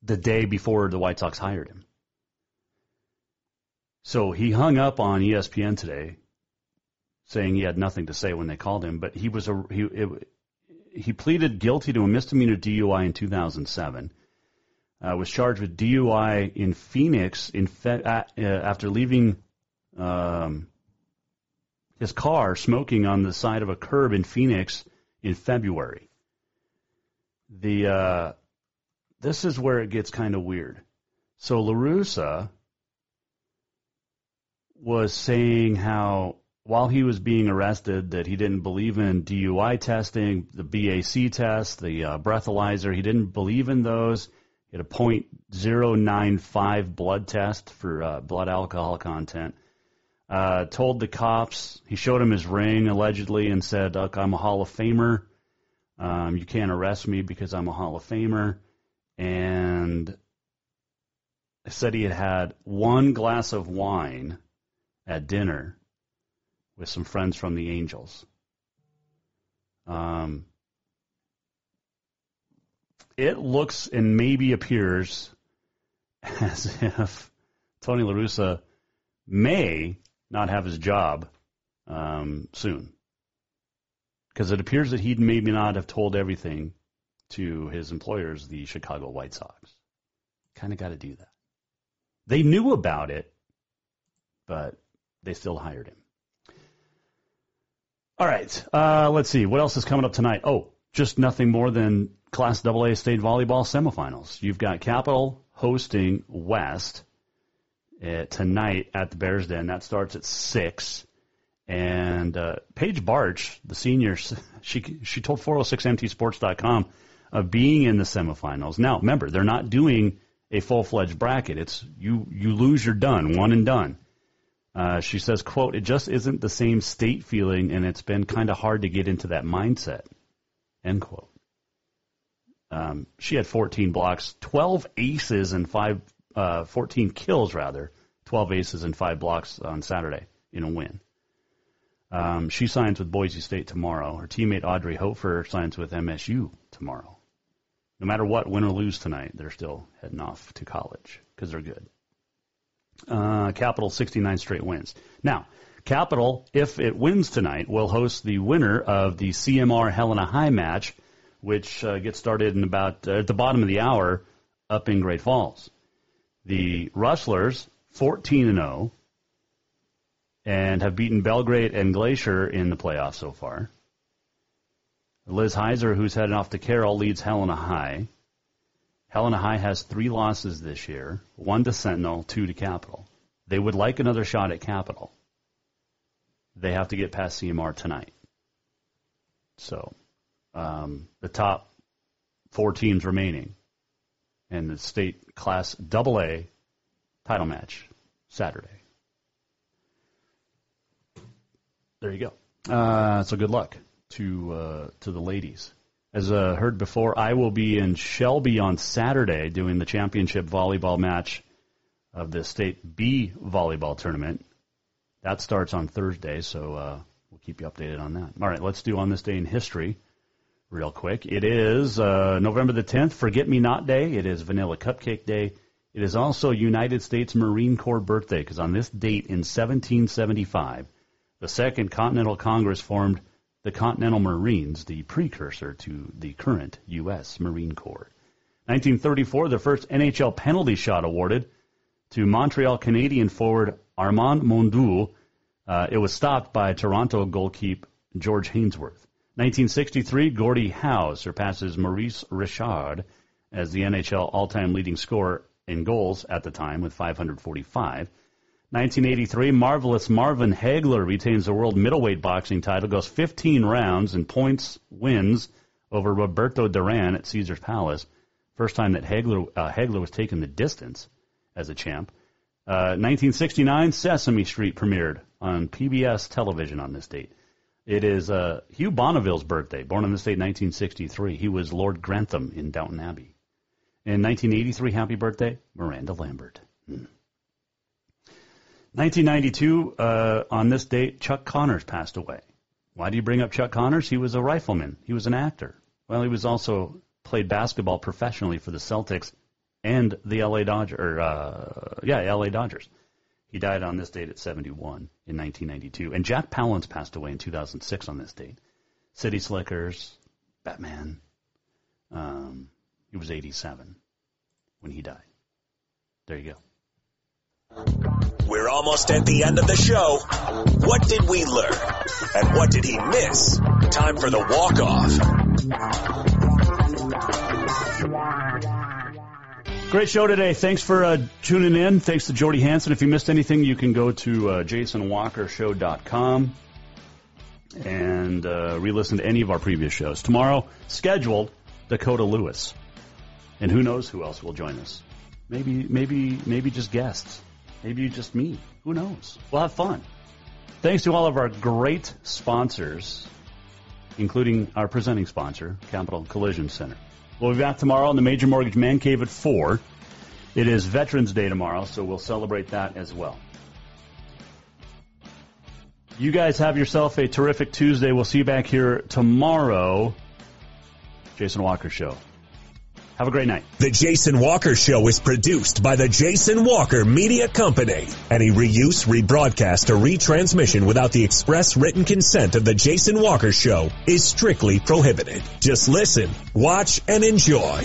the day before the White Sox hired him. So he hung up on ESPN today saying he had nothing to say when they called him, but he was a he it, he pleaded guilty to a misdemeanor DUI in 2007. Uh, was charged with DUI in Phoenix in fe- uh, after leaving um, his car smoking on the side of a curb in Phoenix in February. The uh, this is where it gets kind of weird. So La Russa was saying how while he was being arrested that he didn't believe in DUI testing, the BAC test, the uh, breathalyzer. He didn't believe in those. He had a .095 blood test for uh, blood alcohol content. Uh, told the cops, he showed him his ring allegedly and said, look, I'm a Hall of Famer. Um, you can't arrest me because I'm a Hall of Famer. And said he had had one glass of wine at dinner with some friends from the Angels. Um, it looks and maybe appears as if Tony La Russa may not have his job um, soon. Because it appears that he maybe not have told everything to his employers, the Chicago White Sox. Kind of got to do that. They knew about it, but they still hired him. All right. Uh, let's see. What else is coming up tonight? Oh, just nothing more than Class AA state volleyball semifinals. You've got Capital hosting West uh, tonight at the Bears Den. That starts at 6. And uh, Paige Barch, the senior, she, she told 406mtsports.com of being in the semifinals. Now, remember, they're not doing a full-fledged bracket. It's you, you lose, you're done, one and done. Uh, she says, quote, it just isn't the same state feeling and it's been kind of hard to get into that mindset, end quote. Um, she had 14 blocks, 12 aces and five, uh, 14 kills rather, 12 aces and five blocks on Saturday in a win. Um, she signs with Boise State tomorrow. Her teammate Audrey Hofer signs with MSU tomorrow. No matter what, win or lose tonight, they're still heading off to college because they're good. Uh, Capital 69 straight wins. Now, Capital, if it wins tonight, will host the winner of the CMR Helena High match, which uh, gets started in about uh, at the bottom of the hour up in Great Falls. The Rustlers, 14 and 0, and have beaten Belgrade and Glacier in the playoffs so far. Liz Heiser, who's heading off to Carroll, leads Helena High. Helena High has three losses this year, one to Sentinel, two to Capital. They would like another shot at Capital. They have to get past CMR tonight. So, um, the top four teams remaining in the state class AA title match Saturday. There you go. Uh, so good luck to uh, to the ladies. As uh, heard before, I will be in Shelby on Saturday doing the championship volleyball match of the state B volleyball tournament. That starts on Thursday, so uh, we'll keep you updated on that. All right, let's do on this day in history real quick. It is uh, November the 10th, Forget Me Not Day. It is Vanilla Cupcake Day. It is also United States Marine Corps birthday because on this date in 1775, the Second Continental Congress formed the Continental Marines, the precursor to the current U.S. Marine Corps. 1934, the first NHL penalty shot awarded to Montreal Canadian forward Armand Mondou. Uh, it was stopped by Toronto goalkeeper George Hainsworth. 1963, Gordie Howe surpasses Maurice Richard as the NHL all-time leading scorer in goals at the time with 545. 1983, Marvelous Marvin Hagler retains the world middleweight boxing title, goes 15 rounds and points wins over Roberto Duran at Caesar's Palace. First time that Hagler, uh, Hagler was taken the distance as a champ. Uh, 1969, Sesame Street premiered on PBS television on this date. It is uh, Hugh Bonneville's birthday, born on this date, in 1963. He was Lord Grantham in Downton Abbey. In 1983, happy birthday, Miranda Lambert. Hmm. 1992, uh, on this date, Chuck Connors passed away. Why do you bring up Chuck Connors? He was a rifleman. He was an actor. Well, he was also played basketball professionally for the Celtics and the LA Dodgers. Or, uh, yeah, LA Dodgers. He died on this date at 71 in 1992. And Jack Palance passed away in 2006 on this date. City Slickers, Batman. Um, he was 87 when he died. There you go. We're almost at the end of the show. What did we learn? And what did he miss? Time for the walk off. Great show today. Thanks for uh, tuning in. Thanks to Jordy Hansen. If you missed anything, you can go to uh, jasonwalkershow.com and uh, re-listen to any of our previous shows. Tomorrow, scheduled, Dakota Lewis. And who knows who else will join us. Maybe, maybe, maybe just guests. Maybe just me. Who knows? We'll have fun. Thanks to all of our great sponsors, including our presenting sponsor, Capital Collision Center. We'll be back tomorrow on the Major Mortgage Man Cave at 4. It is Veterans Day tomorrow, so we'll celebrate that as well. You guys have yourself a terrific Tuesday. We'll see you back here tomorrow. Jason Walker Show. Have a great night. The Jason Walker Show is produced by the Jason Walker Media Company. Any reuse, rebroadcast, or retransmission without the express written consent of the Jason Walker Show is strictly prohibited. Just listen, watch, and enjoy.